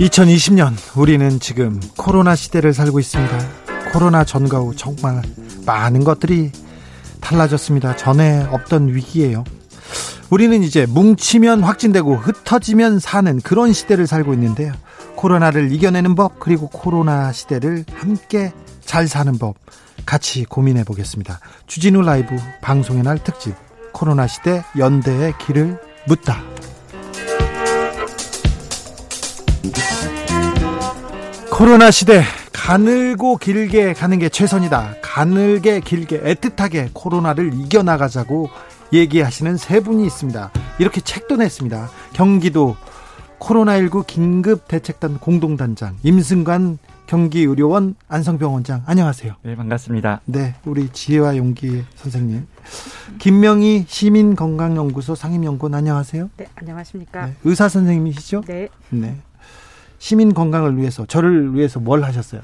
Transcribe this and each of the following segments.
(2020년) 우리는 지금 코로나 시대를 살고 있습니다 코로나 전과 후 정말 많은 것들이 달라졌습니다 전에 없던 위기예요 우리는 이제 뭉치면 확진되고 흩어지면 사는 그런 시대를 살고 있는데요 코로나를 이겨내는 법 그리고 코로나 시대를 함께 잘 사는 법 같이 고민해 보겠습니다. 주진우 라이브 방송의 날 특집 코로나 시대 연대의 길을 묻다. 코로나 시대 가늘고 길게 가는 게 최선이다. 가늘게 길게 애틋하게 코로나를 이겨나가자고 얘기하시는 세 분이 있습니다. 이렇게 책도 냈습니다. 경기도 코로나19 긴급 대책단 공동단장 임승관 경기의료원 안성병원장 안녕하세요. 네 반갑습니다. 네 우리 지혜와 용기 선생님 김명희 시민건강연구소 상임연구원 안녕하세요. 네 안녕하십니까. 네, 의사 선생님이시죠? 네. 네. 시민 건강을 위해서 저를 위해서 뭘 하셨어요?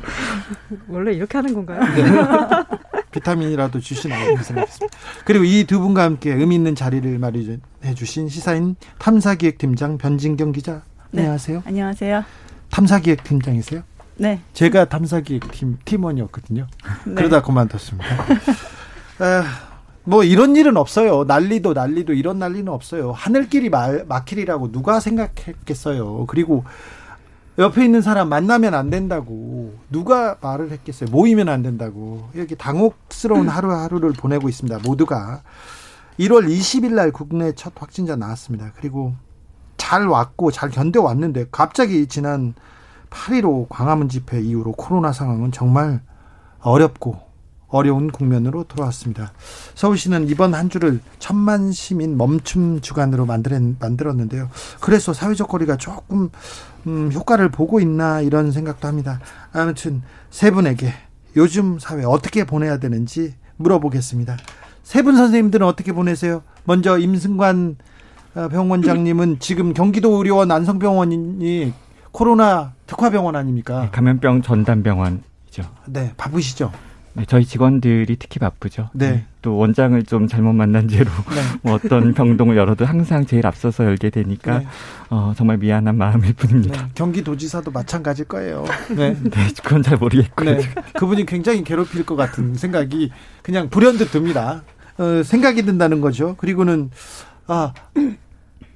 원래 이렇게 하는 건가요? 네. 비타민이라도 주시나요? 생각했습니다. 그리고 이 두 분과 함께 의미 있는 자리를 마련해 주신 시사인 탐사기획팀장 변진경 기자. 네. 안녕하세요. 안녕하세요. 탐사기획팀장이세요? 네. 제가 탐사기획팀 팀원이었거든요. 네. 그러다 그만뒀습니다. 아, 뭐 이런 일은 없어요. 난리도 난리도 이런 난리는 없어요. 하늘길이 말, 막힐이라고 누가 생각했겠어요. 그리고 옆에 있는 사람 만나면 안 된다고 누가 말을 했겠어요. 모이면 안 된다고 이렇게 당혹스러운 하루하루를 보내고 있습니다. 모두가 1월 20일 날 국내 첫 확진자 나왔습니다. 그리고 잘 왔고 잘 견뎌 왔는데 갑자기 지난 8.15 광화문 집회 이후로 코로나 상황은 정말 어렵고 어려운 국면으로 돌아왔습니다. 서울시는 이번 한 주를 천만 시민 멈춤 주간으로 만들었는데요. 그래서 사회적 거리가 조금 음, 효과를 보고 있나 이런 생각도 합니다. 아무튼 세 분에게 요즘 사회 어떻게 보내야 되는지 물어보겠습니다. 세 분 선생님들은 어떻게 보내세요? 먼저 임승관 어, 병원장님은 지금 경기도 의료원 안성병원이 코로나 특화병원 아닙니까? 네, 감염병 전담병원이죠. 네, 바쁘시죠? 네, 저희 직원들이 특히 바쁘죠. 네. 네. 또 원장을 좀 잘못 만난 죄로 네. 뭐 어떤 병동을 열어도 항상 제일 앞서서 열게 되니까 네. 어, 정말 미안한 마음일 뿐입니다. 네. 경기도지사도 마찬가지일 거예요. 네. 네, 그건 잘 모르겠고요. 네. 그분이 굉장히 괴롭힐 것 같은 생각이 그냥 불현듯 듭니다. 어, 생각이 든다는 거죠. 그리고는 아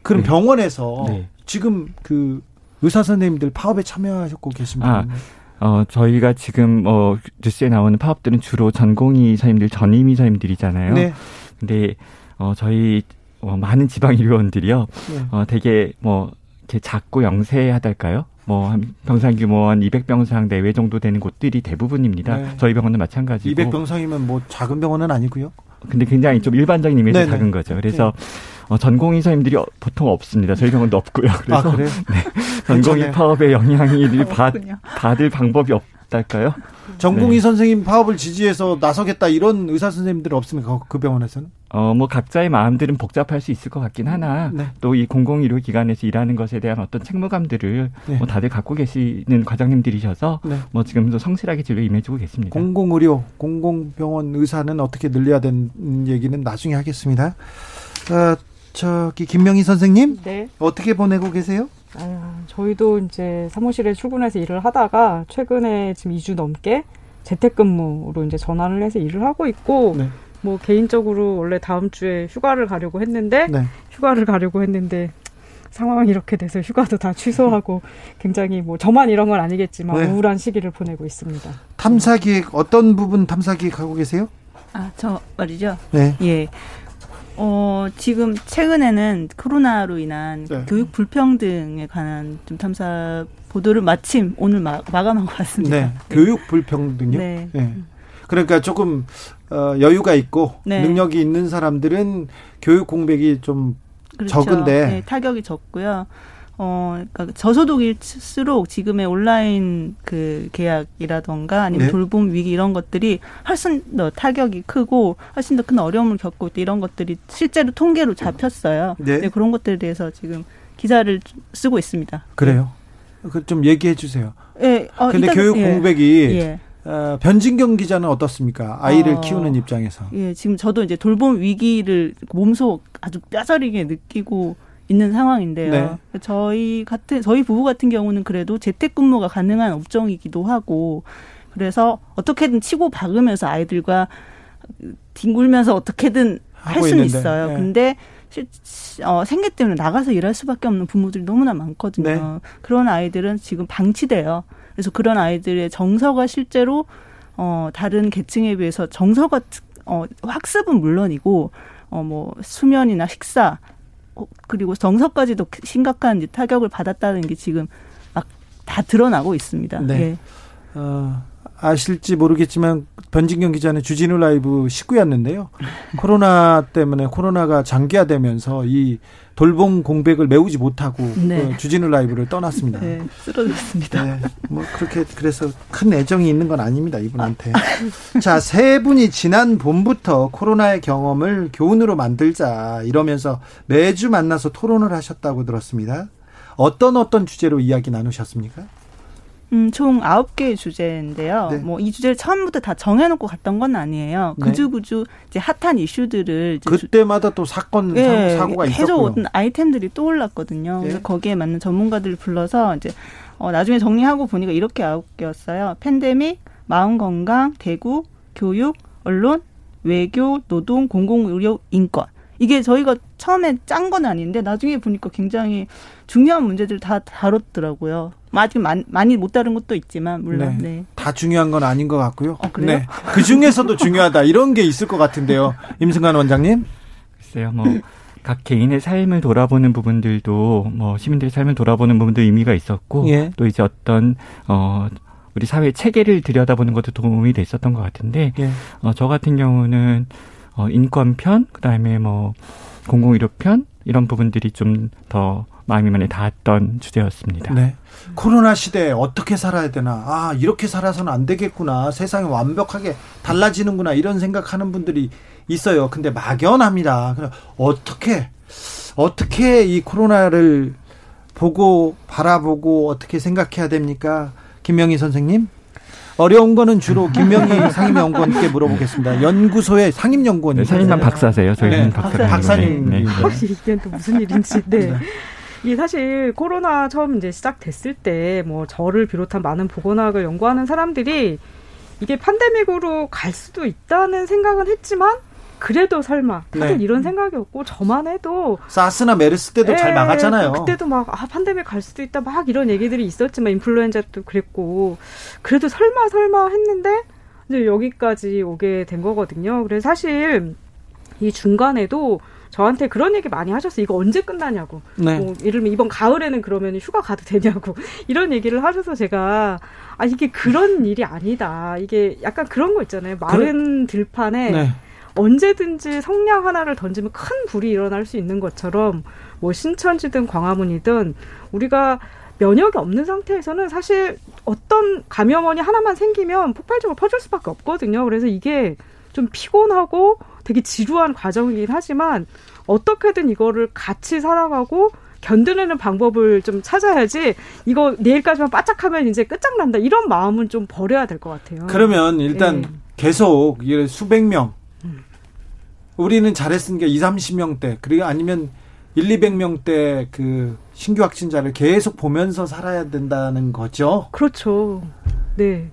그럼 병원에서 지금 그 의사 선생님들 파업에 참여하셨고 계십니다. 아, 어, 저희가 지금, 어, 뉴스에 나오는 파업들은 주로 전공의사님들, 전임의사님들이잖아요. 네. 근데, 어, 저희, 어, 많은 지방의료원들이요. 네. 어, 되게, 뭐, 이렇게 작고 영세하달까요? 뭐, 한 병상 규모 한 200병상 내외 정도 되는 곳들이 대부분입니다. 네. 저희 병원은 마찬가지고. 200병상이면 뭐 작은 병원은 아니고요. 근데 굉장히 좀 일반적인 의미에서 네네. 작은 거죠. 그래서 네. 어, 전공 의 사님들이 보통 없습니다. 저희 병원도 없고요. 아, 그래서 아, 네, 전공 의 파업의 영향이 받, 받을 방법이 없달까요? 전공의 네. 선생님 파업을 지지해서 나서겠다 이런 의사 선생님들 없습니까? 그 병원에서는? 어, 뭐 각자의 마음들은 복잡할 수 있을 것 같긴 하나 네. 또이 공공의료 기관에서 일하는 것에 대한 어떤 책무감들을 네. 뭐 다들 갖고 계시는 과장님들이셔서 네. 뭐 지금도 성실하게 진료 임해주고 계십니다. 공공의료, 공공병원 의사는 어떻게 늘려야 되는 얘기는 나중에 하겠습니다. 어, 저기 김명희 선생님, 네. 어떻게 보내고 계세요? 아, 저희도 이제 사무실에 출근해서 일을 하다가 최근에 지금 2주 넘게 재택근무로 이제 전환을 해서 일을 하고 있고 네. 뭐 개인적으로 원래 다음 주에 휴가를 가려고 했는데 네. 휴가를 가려고 했는데 상황이 이렇게 돼서 휴가도 다 취소하고 굉장히 뭐 저만 이런 건 아니겠지만 네. 우울한 시기를 보내고 있습니다. 탐사 기획 어떤 부분 탐사 기획 하고 계세요? 아, 저 말이죠. 네. 예. 어, 지금 최근에는 코로나로 인한 네. 교육 불평등에 관한 좀 탐사 보도를 마침 오늘 마, 마감한 것 같습니다. 네. 네. 교육 불평등요? 네. 네. 그러니까 조금 어, 여유가 있고 네. 능력이 있는 사람들은 교육 공백이 좀 그렇죠. 적은데 네, 타격이 적고요. 어, 그러니까 저소득일수록 지금의 온라인 그 계약이라던가 아니면 네. 돌봄 위기 이런 것들이 훨씬 더 타격이 크고 훨씬 더 큰 어려움을 겪고 이런 것들이 실제로 통계로 잡혔어요. 네. 네 그런 것들에 대해서 지금 기사를 쓰고 있습니다. 그래요? 그 좀 얘기해 주세요. 예. 어, 근데 일단, 교육 예. 공백이 예. 어, 변진경 기자는 어떻습니까? 아이를 어, 키우는 입장에서. 예, 지금 저도 이제 돌봄 위기를 몸속 아주 뼈저리게 느끼고 있는 상황인데요. 네. 저희 같은 저희 부부 같은 경우는 그래도 재택근무가 가능한 업종이기도 하고 그래서 어떻게든 치고 박으면서 아이들과 뒹굴면서 어떻게든 할 수는 있어요. 네. 근데 어, 생계 때문에 나가서 일할 수밖에 없는 부모들이 너무나 많거든요. 네. 그런 아이들은 지금 방치돼요. 그래서 그런 아이들의 정서가 실제로 어, 다른 계층에 비해서 정서가 어, 학습은 물론이고 어, 뭐 수면이나 식사 어, 그리고 정서까지도 심각한 타격을 받았다는 게 지금 막 다 드러나고 있습니다. 네. 예. 어, 아실지 모르겠지만 변진경 기자는 주진우 라이브 식구였는데요. 코로나 때문에 코로나가 장기화되면서 이 돌봄 공백을 메우지 못하고 네. 그 주진우 라이브를 떠났습니다. 네, 쓰러졌습니다. 네, 뭐 그렇게 그래서 큰 애정이 있는 건 아닙니다 이분한테. 자, 세 분이 지난 봄부터 코로나의 경험을 교훈으로 만들자 이러면서 매주 만나서 토론을 하셨다고 들었습니다. 어떤 어떤 주제로 이야기 나누셨습니까? 음, 총 아홉 개의 주제인데요. 네. 뭐이 주제를 처음부터 다 정해놓고 갔던 건 아니에요. 네. 그주그주 이제 핫한 이슈들을 이제 그때마다 또 사건 네, 사고가. 해서 아이템들이 떠올랐거든요. 네. 그래서 거기에 맞는 전문가들을 불러서 이제 어, 나중에 정리하고 보니까 이렇게 아홉 개였어요. 팬데믹, 마음 건강, 대구, 교육, 언론, 외교, 노동, 공공의료, 인권. 이게 저희가 처음에 짠 건 아닌데 나중에 보니까 굉장히 중요한 문제들 다 다뤘더라고요. 아직 많이 못 다룬 것도 있지만 물론 네. 네. 다 중요한 건 아닌 것 같고요. 어, 네. 그 중에서도 중요하다 이런 게 있을 것 같은데요. 임승관 원장님. 글쎄요, 뭐. 각 개인의 삶을 돌아보는 부분들도 뭐 시민들의 삶을 돌아보는 부분도 의미가 있었고 예. 또 이제 어떤 어 우리 사회 체계를 들여다보는 것도 도움이 됐었던 것 같은데 예. 어, 저 같은 경우는 어, 인권편 그 다음에 뭐 공공의료편 이런 부분들이 좀 더 마음이 많이 닿았던 주제였습니다. 네. 코로나 시대에 어떻게 살아야 되나? 아, 이렇게 살아서는 안 되겠구나. 세상이 완벽하게 달라지는구나. 이런 생각하는 분들이 있어요. 근데 막연합니다. 어떻게, 어떻게 이 코로나를 보고, 바라보고, 어떻게 생각해야 됩니까? 김명희 선생님? 어려운 거는 주로 김명희 상임연구원께 물어보겠습니다. 연구소의 상임연구원. 네, 상임만 박사세요. 저희는 네, 박사님. 박사님. 네. 혹시 이게 또 무슨 일인지. 네. 네. 이게 사실 코로나 처음 이제 시작됐을 때 뭐 저를 비롯한 많은 보건학을 연구하는 사람들이 이게 판데믹으로 갈 수도 있다는 생각은 했지만 그래도 설마 다들 네. 이런 생각이었고 저만 해도 사스나 메르스 때도 네, 잘 막았잖아요. 그때도 막아 판데믹 갈 수도 있다 막 이런 얘기들이 있었지만 인플루엔자도 그랬고 그래도 설마 설마 했는데 이제 여기까지 오게 된 거거든요. 그래서 사실 이 중간에도 저한테 그런 얘기 많이 하셨어요. 이거 언제 끝나냐고. 네. 뭐, 예를 들면 이번 가을에는 그러면 휴가 가도 되냐고. 이런 얘기를 하셔서 제가 아 이게 그런 일이 아니다. 이게 약간 그런 거 있잖아요. 마른 그래. 들판에 네. 언제든지 성냥 하나를 던지면 큰 불이 일어날 수 있는 것처럼 뭐 신천지든 광화문이든 우리가 면역이 없는 상태에서는 사실 어떤 감염원이 하나만 생기면 폭발적으로 퍼질 수밖에 없거든요. 그래서 이게 좀 피곤하고 되게 지루한 과정이긴 하지만 어떻게든 이거를 같이 살아가고 견뎌내는 방법을 좀 찾아야지 이거 내일까지만 바짝하면 이제 끝장난다 이런 마음은 좀 버려야 될 것 같아요. 그러면 일단 네. 계속 수백 명 음. 우리는 잘했으니까 2, 30명대 그리고 아니면 1, 200명대 그 신규 확진자를 계속 보면서 살아야 된다는 거죠. 그렇죠. 네.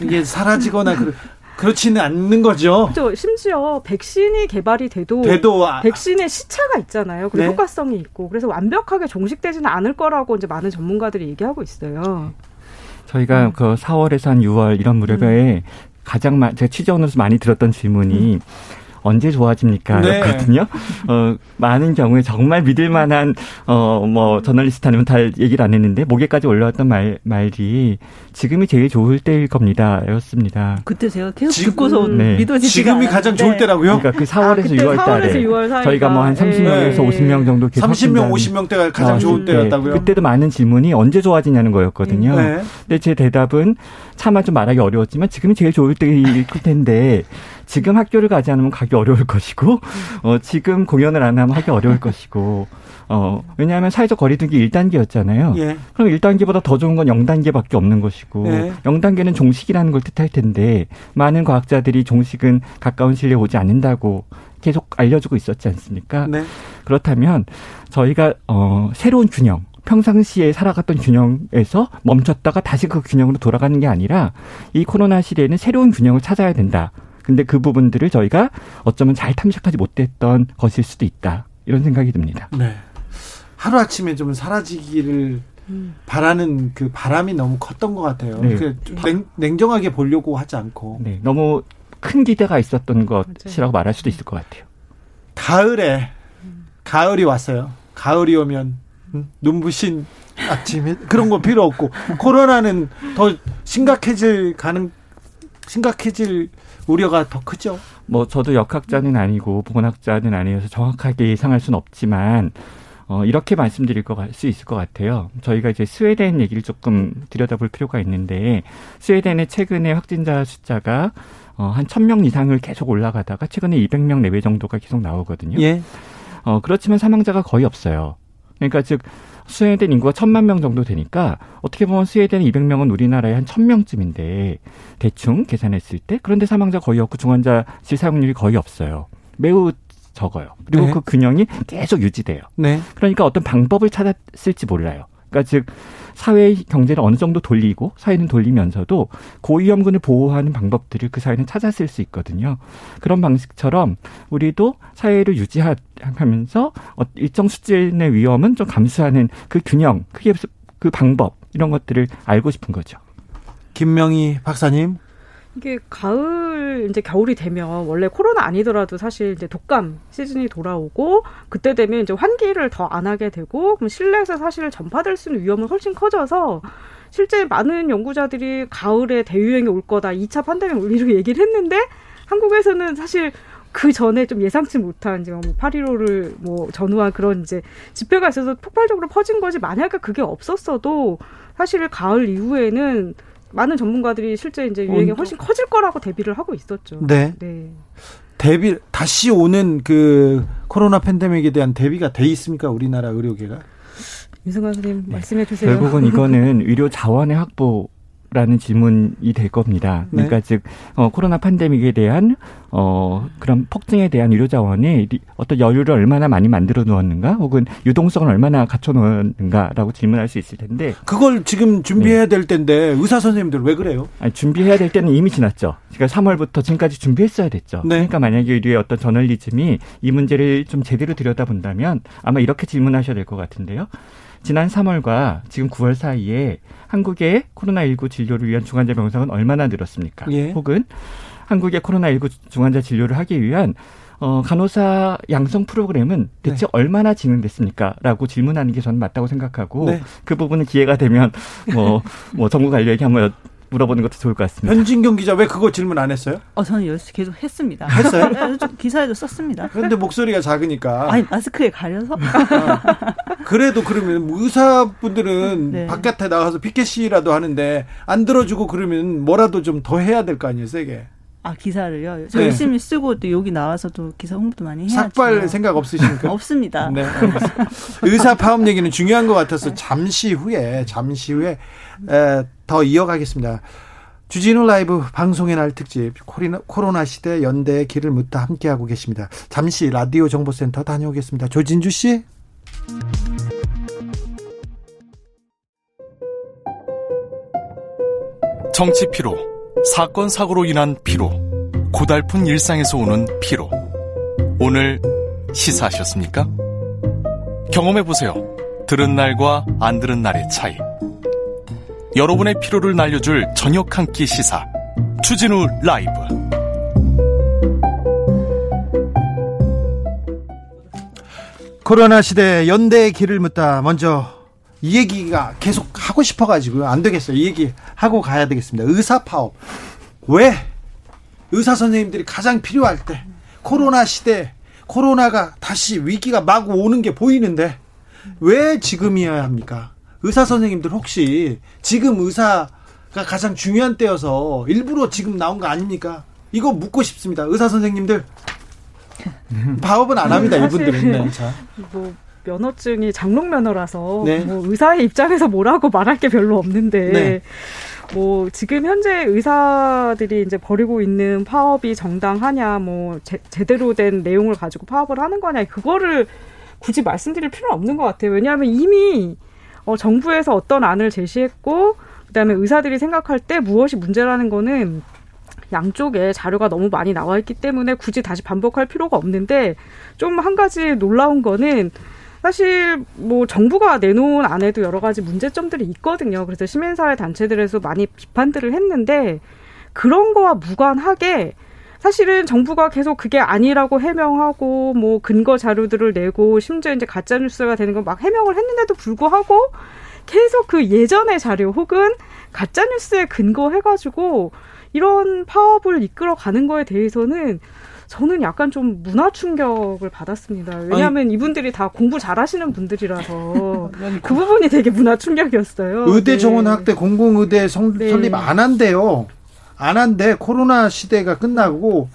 이게 사라지거나 그 그렇지는 않는 거죠. 그렇죠. 심지어 백신이 개발이 돼도, 돼도 아, 백신의 시차가 있잖아요. 그리고 네? 효과성이 있고 그래서 완벽하게 종식되지는 않을 거라고 이제 많은 전문가들이 얘기하고 있어요. 저희가 음. 그 4월에서 한 6월 이런 무렵에 음. 가장 마, 제가 취재원으로서 많이 들었던 질문이 음. 언제 좋아집니까? 네. 였거든요. 어, 많은 경우에 정말 믿을 만한 어, 뭐 저널리스트 아니면 다 얘기를 안 했는데 목에까지 올라왔던 말 말이 지금이 제일 좋을 때일 겁니다. 였습니다. 그때 제가 계속 지금, 듣고서 네. 믿어지지 지금이 가장 좋을 때라고요? 그러니까 그 4월에서 아, 6월 달에 6월 저희가 뭐 한 30명에서 네. 50명 정도 계속 30명, 50명 때가 가장 아, 좋은 네. 때였다고요? 그때도 많은 질문이 언제 좋아지냐는 거였거든요. 네. 근데 제 대답은 차마 좀 말하기 어려웠지만 지금이 제일 좋을 때일 텐데 지금 학교를 가지 않으면 가기 어려울 것이고 어 지금 공연을 안 하면 하기 어려울 것이고 어, 왜냐하면 사회적 거리두기 1단계였잖아요. 예. 그럼 1단계보다 더 좋은 건 0단계밖에 없는 것이고 예. 0단계는 종식이라는 걸 뜻할 텐데 많은 과학자들이 종식은 가까운 시일에 오지 않는다고 계속 알려주고 있었지 않습니까? 네. 그렇다면 저희가 어, 새로운 균형, 평상시에 살아갔던 균형에서 멈췄다가 다시 그 균형으로 돌아가는 게 아니라 이 코로나 시대에는 새로운 균형을 찾아야 된다. 근데 그 부분들을 저희가 어쩌면 잘 탐색하지 못했던 것일 수도 있다. 이런 생각이 듭니다. 네. 하루아침에 좀 사라지기를 음. 바라는 그 바람이 너무 컸던 것 같아요. 네. 그 냉, 냉정하게 보려고 하지 않고. 네. 너무 큰 기대가 있었던 것이라고 말할 수도 있을 것 같아요. 가을에 가을이 왔어요. 가을이 오면 음, 눈부신 아침에 그런 거 필요 없고 코로나는 더 심각해질 가능 심각해질 우려가 더 크죠. 뭐 저도 역학자는 아니고 보건학자는 아니어서 정확하게 예상할 수는 없지만 어, 이렇게 말씀드릴 수 있을 것 같아요. 저희가 이제 스웨덴 얘기를 조금 들여다볼 필요가 있는데 스웨덴의 최근에 확진자 숫자가 어, 한 천 명 이상을 계속 올라가다가 최근에 이백 명 내외 정도가 계속 나오거든요. 예. 어, 그렇지만 사망자가 거의 없어요. 그러니까 즉 스웨덴 인구가 천만 명 정도 되니까 어떻게 보면 스웨덴 이백 명은 우리나라의 한 천명쯤인데 대충 계산했을 때 그런데 사망자 거의 없고 중환자실 사용률이 거의 없어요. 매우 적어요. 그리고 네. 그 균형이 계속 유지돼요. 네. 그러니까 어떤 방법을 찾았을지 몰라요. 그러니까 즉 사회 경제를 어느 정도 돌리고 사회는 돌리면서도 고위험군을 보호하는 방법들을 그 사회는 찾았을 수 있거든요. 그런 방식처럼 우리도 사회를 유지하면서 어, 일정 수준의 위험은 좀 감수하는 그 균형, 그게 그 방법 이런 것들을 알고 싶은 거죠. 김명희 박사님. 이게 가을 이제 겨울이 되면 원래 코로나 아니더라도 사실 이제 독감 시즌이 돌아오고 그때 되면 이제 환기를 더 안 하게 되고 그럼 실내에서 사실 전파될 수 있는 위험은 훨씬 커져서 실제 많은 연구자들이 가을에 대유행이 올 거다 2차 판데믹 올리로 얘기를 했는데 한국에서는 사실 그 전에 좀 예상치 못한 지금 뭐 8.15를 뭐 전후한 그런 이제 집회가 있어서 폭발적으로 퍼진 거지 만약에 그게 없었어도 사실 가을 이후에는 많은 전문가들이 실제 이제 유행이 훨씬 커질 거라고 대비를 하고 있었죠. 네. 네. 대비 다시 오는 그 코로나 팬데믹에 대한 대비가 돼 있습니까 우리나라 의료계가? 윤승관 선생님 네. 말씀해 주세요. 결국은 이거는 의료 자원의 확보 라는 질문이 될 겁니다. 네. 그러니까 즉 어, 코로나 팬데믹에 대한 어, 그런 폭증에 대한 의료 자원이 어떤 여유를 얼마나 많이 만들어 놓았는가, 혹은 유동성을 얼마나 갖춰 놓았는가라고 질문할 수 있을 텐데 그걸 지금 준비해야 네. 될 텐데 의사 선생님들 왜 그래요? 아니, 준비해야 될 때는 이미 지났죠. 그러니까 3월부터 지금까지 준비했어야 됐죠. 네. 그러니까 만약에 의료의 어떤 저널리즘이 이 문제를 좀 제대로 들여다본다면 아마 이렇게 질문하셔야 될 것 같은데요. 지난 3월과 지금 9월 사이에 한국의 코로나19 진료를 위한 중환자 병상은 얼마나 늘었습니까? 예. 혹은 한국의 코로나19 중환자 진료를 하기 위한 어, 간호사 양성 프로그램은 대체 네. 얼마나 진행됐습니까? 라고 질문하는 게 저는 맞다고 생각하고 네. 그 부분은 기회가 되면 뭐, 뭐 정부 관료에게 한번 물어보는 것도 좋을 것 같습니다. 현진경 기자 왜 그거 질문 안 했어요? 어, 저는 열심히 계속 했습니다. 했어요? 네, 기사에도 썼습니다. 그런데 목소리가 작으니까. 아니, 마스크에 가려서? 어. 그래도 그러면 의사분들은 네. 바깥에 나가서 피켓 시위라도 하는데 안 들어주고 그러면 뭐라도 좀 더 해야 될 거 아니에요, 세게. 아 기사를요. 네. 열심히 쓰고 또 여기 나와서도 기사 홍보도 많이 해야죠. 삭발 생각 없으십니까? 없습니다. 네. 의사 파업 얘기는 중요한 것 같아서 잠시 후에 잠시 후에 에, 더 이어가겠습니다. 주진우 라이브 방송의 날 특집 코로나 시대 연대의 길을 묻다 함께하고 계십니다. 잠시 라디오 정보센터 다녀오겠습니다. 조진주 씨. 정치 피로, 사건 사고로 인한 피로, 고달픈 일상에서 오는 피로. 오늘 시사하셨습니까? 경험해 보세요. 들은 날과 안 들은 날의 차이. 여러분의 피로를 날려줄 저녁 한 끼 시사. 추진우 라이브. 코로나 시대 연대의 길을 묻다. 먼저 이 얘기가 계속 하고 싶어가지고 안 되겠어요. 이 얘기 하고 가야 되겠습니다. 의사 파업 왜 의사 선생님들이 가장 필요할 때 코로나 시대 코로나가 다시 위기가 막 오는 게 보이는데 왜 지금이어야 합니까? 의사 선생님들 혹시 지금 의사가 가장 중요한 때여서 일부러 지금 나온 거 아닙니까? 이거 묻고 싶습니다. 의사 선생님들 파업은 안 합니다. 이분들은. 뭐 면허증이 장롱 면허라서 네. 뭐 의사의 입장에서 뭐라고 말할 게 별로 없는데 네. 뭐 지금 현재 의사들이 이제 벌이고 있는 파업이 정당하냐 뭐 제, 제대로 된 내용을 가지고 파업을 하는 거냐 그거를 굳이 말씀드릴 필요는 없는 것 같아요. 왜냐하면 이미 어, 정부에서 어떤 안을 제시했고 그다음에 의사들이 생각할 때 무엇이 문제라는 거는 양쪽에 자료가 너무 많이 나와 있기 때문에 굳이 다시 반복할 필요가 없는데 좀 한 가지 놀라운 거는 사실 뭐 정부가 내놓은 안에도 여러 가지 문제점들이 있거든요. 그래서 시민사회 단체들에서 많이 비판들을 했는데 그런 거와 무관하게 사실은 정부가 계속 그게 아니라고 해명하고 뭐 근거 자료들을 내고 심지어 이제 가짜 뉴스가 되는 거 막 해명을 했는데도 불구하고 계속 그 예전의 자료 혹은 가짜 뉴스에 근거해 가지고 이런 파업을 이끌어 가는 거에 대해서는 저는 약간 좀 문화 충격을 받았습니다. 왜냐하면 아니, 이분들이 다 공부 잘하시는 분들이라서 그 부분이 되게 문화 충격이었어요. 의대 네. 정원학대 공공의대 성, 네. 설립 안 한대요. 안 한대 코로나 시대가 끝나고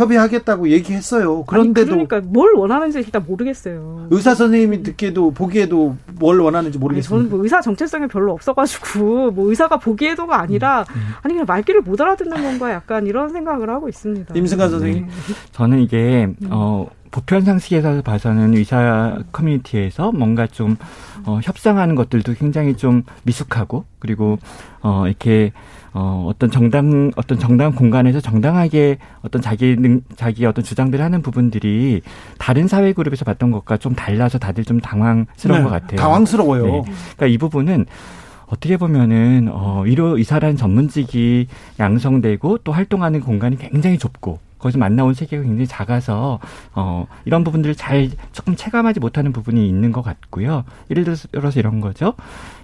협의하겠다고 얘기했어요. 그런데도 아니, 그러니까 뭘 원하는지 일단 모르겠어요. 의사 선생님이 듣기에도 보기에도 뭘 원하는지 모르겠어요. 저는 뭐 의사 정체성이 별로 없어가지고 뭐 의사가 보기에도가 아니라 음, 음. 아니 그냥 말귀를 못 알아듣는 건가 약간 이런 생각을 하고 있습니다. 임승관 선생님. 네. 저는 이게 음. 어. 보편 상식에서 봐서는 의사 커뮤니티에서 뭔가 좀 어, 협상하는 것들도 굉장히 좀 미숙하고 그리고 어, 이렇게 어, 어떤 정당, 어떤 정당 공간에서 정당하게 어떤 자기 능, 자기 어떤 주장들을 하는 부분들이 다른 사회 그룹에서 봤던 것과 좀 달라서 다들 좀 당황스러운 네, 것 같아요. 당황스러워요. 네. 그러니까 이 부분은 어떻게 보면은 어 의료 의사라는 전문직이 양성되고 또 활동하는 공간이 굉장히 좁고 거기서 만나온 세계가 굉장히 작아서 어 이런 부분들을 잘 조금 체감하지 못하는 부분이 있는 것 같고요. 예를 들어서 이런 거죠.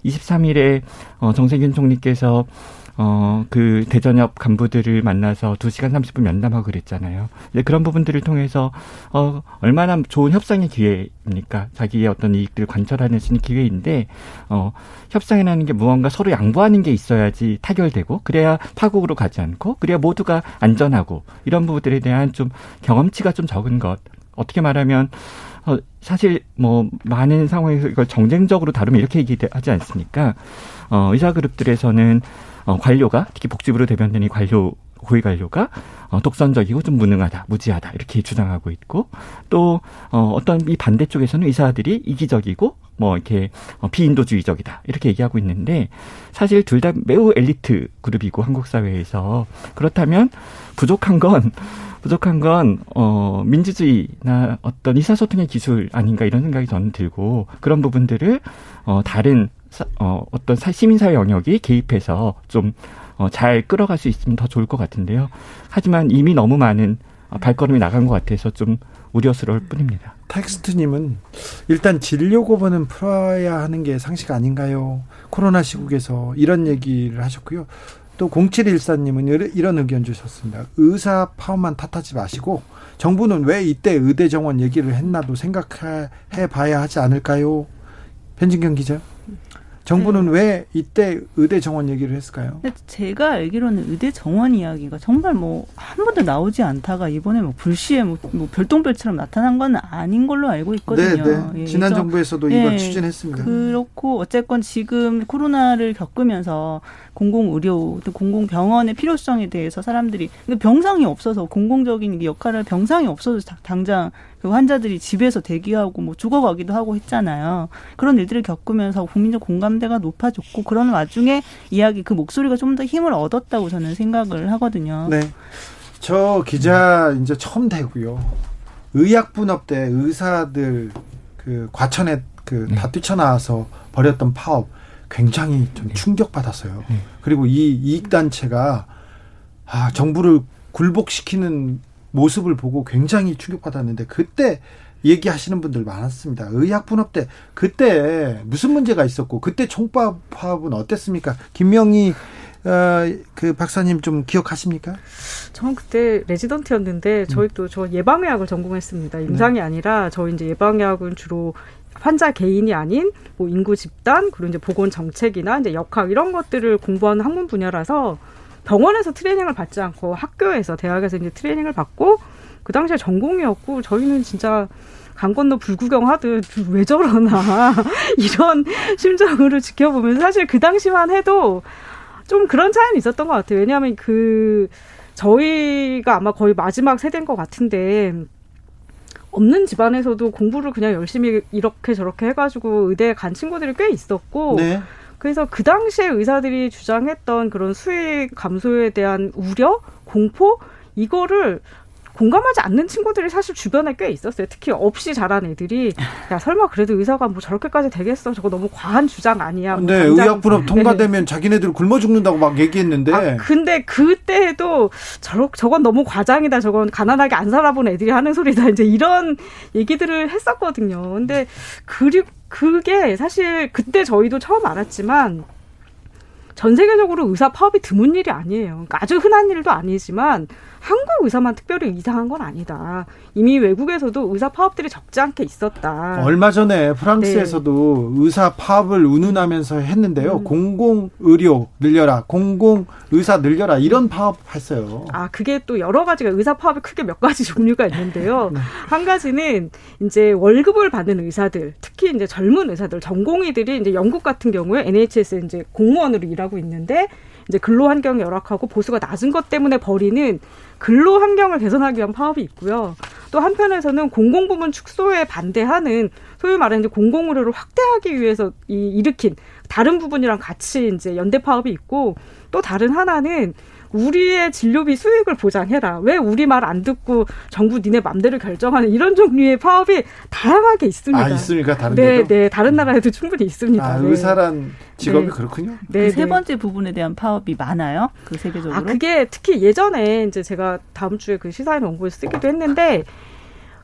23일에 어 정세균 총리께서 어, 그 대전협 간부들을 만나서 두시간 삼십 분 면담하고 그랬잖아요. 근데 그런 부분들을 통해서 어, 얼마나 좋은 협상의 기회입니까? 자기의 어떤 이익들을 관철하는 수 있는 기회인데 어, 협상이라는 게 무언가 서로 양보하는 게 있어야지 타결되고 그래야 파국으로 가지 않고 그래야 모두가 안전하고 이런 부분들에 대한 좀 경험치가 좀 적은 것. 어떻게 말하면 어, 사실 뭐 많은 상황에서 이걸 정쟁적으로 다루면 이렇게 얘기하지 않습니까? 어, 의사 그룹들에서는 어, 관료가 특히 복지부로 대변되는 관료 고위 관료가 어, 독선적이고 좀 무능하다, 무지하다 이렇게 주장하고 있고 또 어, 어떤 이 반대쪽에서는 의사들이 이기적이고 뭐 이렇게 어, 비인도주의적이다 이렇게 얘기하고 있는데 사실 둘 다 매우 엘리트 그룹이고 한국 사회에서. 그렇다면 부족한 건 부족한 건 어, 민주주의나 어떤 의사소통의 기술 아닌가 이런 생각이 저는 들고 그런 부분들을 어, 다른 어, 어떤 시민사회 영역이 개입해서 좀, 어, 잘 끌어갈 수 있으면 더 좋을 것 같은데요. 하지만 이미 너무 많은 발걸음이 나간 것 같아서 좀 우려스러울 뿐입니다. 텍스트님은 일단 진료 고번은 풀어야 하는 게 상식 아닌가요? 코로나 시국에서 이런 얘기를 하셨고요. 또 0714님은 이런 의견 주셨습니다. 의사 파업만 탓하지 마시고 정부는 왜 이때 의대 정원 얘기를 했나도 생각해 봐야 하지 않을까요? 변진경 기자. 정부는 네. 왜 이때 의대 정원 얘기를 했을까요? 제가 알기로는 의대 정원 이야기가 정말 뭐 한 번도 나오지 않다가 이번에 뭐 불시에 뭐, 뭐 별똥별처럼 나타난 건 아닌 걸로 알고 있거든요. 네, 네. 예, 지난 정부에서도 이걸 예, 추진했습니다. 그렇고 어쨌건 지금 코로나를 겪으면서 공공의료, 또 공공병원의 필요성에 대해서 사람들이 병상이 없어서 공공적인 역할을 병상이 없어서 당장 그 환자들이 집에서 대기하고 뭐 죽어가기도 하고 했잖아요. 그런 일들을 겪으면서 국민적 공감대가 높아졌고 그런 와중에 이야기 그 목소리가 좀 더 힘을 얻었다고 저는 생각을 하거든요. 네. 저 기자 이제 처음 되고요. 의약분업대 의사들 그 과천에 그다 네. 뛰쳐나와서 벌였던 파업 굉장히 좀 네. 충격받았어요. 네. 그리고 이 이익단체가 아, 정부를 굴복시키는 모습을 보고 굉장히 충격받았는데 그때 얘기하시는 분들 많았습니다. 의학 분업 때 그때 무슨 문제가 있었고 그때 총파업은 어땠습니까? 김명희 어, 그 박사님 좀 기억하십니까? 저는 그때 레지던트였는데 저희 또 저 예방의학을 전공했습니다. 임상이 네. 아니라 저희 이제 예방의학은 주로 환자 개인이 아닌 뭐 인구 집단 그리고 이제 보건 정책이나 이제 역학 이런 것들을 공부하는 학문 분야라서 병원에서 트레이닝을 받지 않고 학교에서 대학에서 이제 트레이닝을 받고 그 당시에 전공이었고 저희는 진짜 강 건너 불구경 하듯 왜 저러나 이런 심정으로 지켜보면서 사실 그 당시만 해도 좀 그런 차이는 있었던 것 같아요. 왜냐하면 그 저희가 아마 거의 마지막 세대인 것 같은데 없는 집안에서도 공부를 그냥 열심히 이렇게 저렇게 해가지고 의대에 간 친구들이 꽤 있었고 네. 그래서 그 당시에 의사들이 주장했던 그런 수익 감소에 대한 우려, 공포 이거를 공감하지 않는 친구들이 사실 주변에 꽤 있었어요. 특히 없이 자란 애들이 야 설마 그래도 의사가 뭐 저렇게까지 되겠어? 저거 너무 과한 주장 아니야? 뭐 네, 의학분업 네. 통과되면 자기네들 굶어 죽는다고 막 얘기했는데. 아, 근데 그때도 저 저건 너무 과장이다. 저건 가난하게 안 살아본 애들이 하는 소리다. 이제 이런 얘기들을 했었거든요. 근데 그리고 그게 사실 그때 저희도 처음 알았지만 전 세계적으로 의사 파업이 드문 일이 아니에요. 그러니까 아주 흔한 일도 아니지만 한국 의사만 특별히 이상한 건 아니다. 이미 외국에서도 의사 파업들이 적지 않게 있었다. 얼마 전에 프랑스에서도 네. 의사 파업을 운운하면서 했는데요. 음. 공공 의료 늘려라, 공공 의사 늘려라 이런 파업 했어요. 아 그게 또 여러 가지가 의사 파업이 크게 몇 가지 종류가 있는데요. 네. 한 가지는 이제 월급을 받는 의사들, 특히 이제 젊은 의사들, 전공의들이 이제 영국 같은 경우에 NHS 이제 공무원으로 일하고 있는데 이제 근로 환경이 열악하고 보수가 낮은 것 때문에 벌이는 근로 환경을 개선하기 위한 파업이 있고요. 또 한편에서는 공공부문 축소에 반대하는 소위 말하는 공공의료를 확대하기 위해서 이 일으킨 다른 부분이랑 같이 이제 연대 파업이 있고 또 다른 하나는 우리의 진료비 수익을 보장해라. 왜 우리 말 안 듣고 정부 니네 맘대로 결정하는 이런 종류의 파업이 다양하게 있습니다. 아, 있습니까? 다른 네, 데도? 네. 다른 나라에도 충분히 있습니다. 아, 네. 의사란 직업이 네. 그렇군요. 네, 그세 네. 번째 부분에 대한 파업이 많아요. 그 세계적으로. 아, 그게 특히 예전에 이제 제가 다음 주에 그 시사인 원고에서 쓰기도 했는데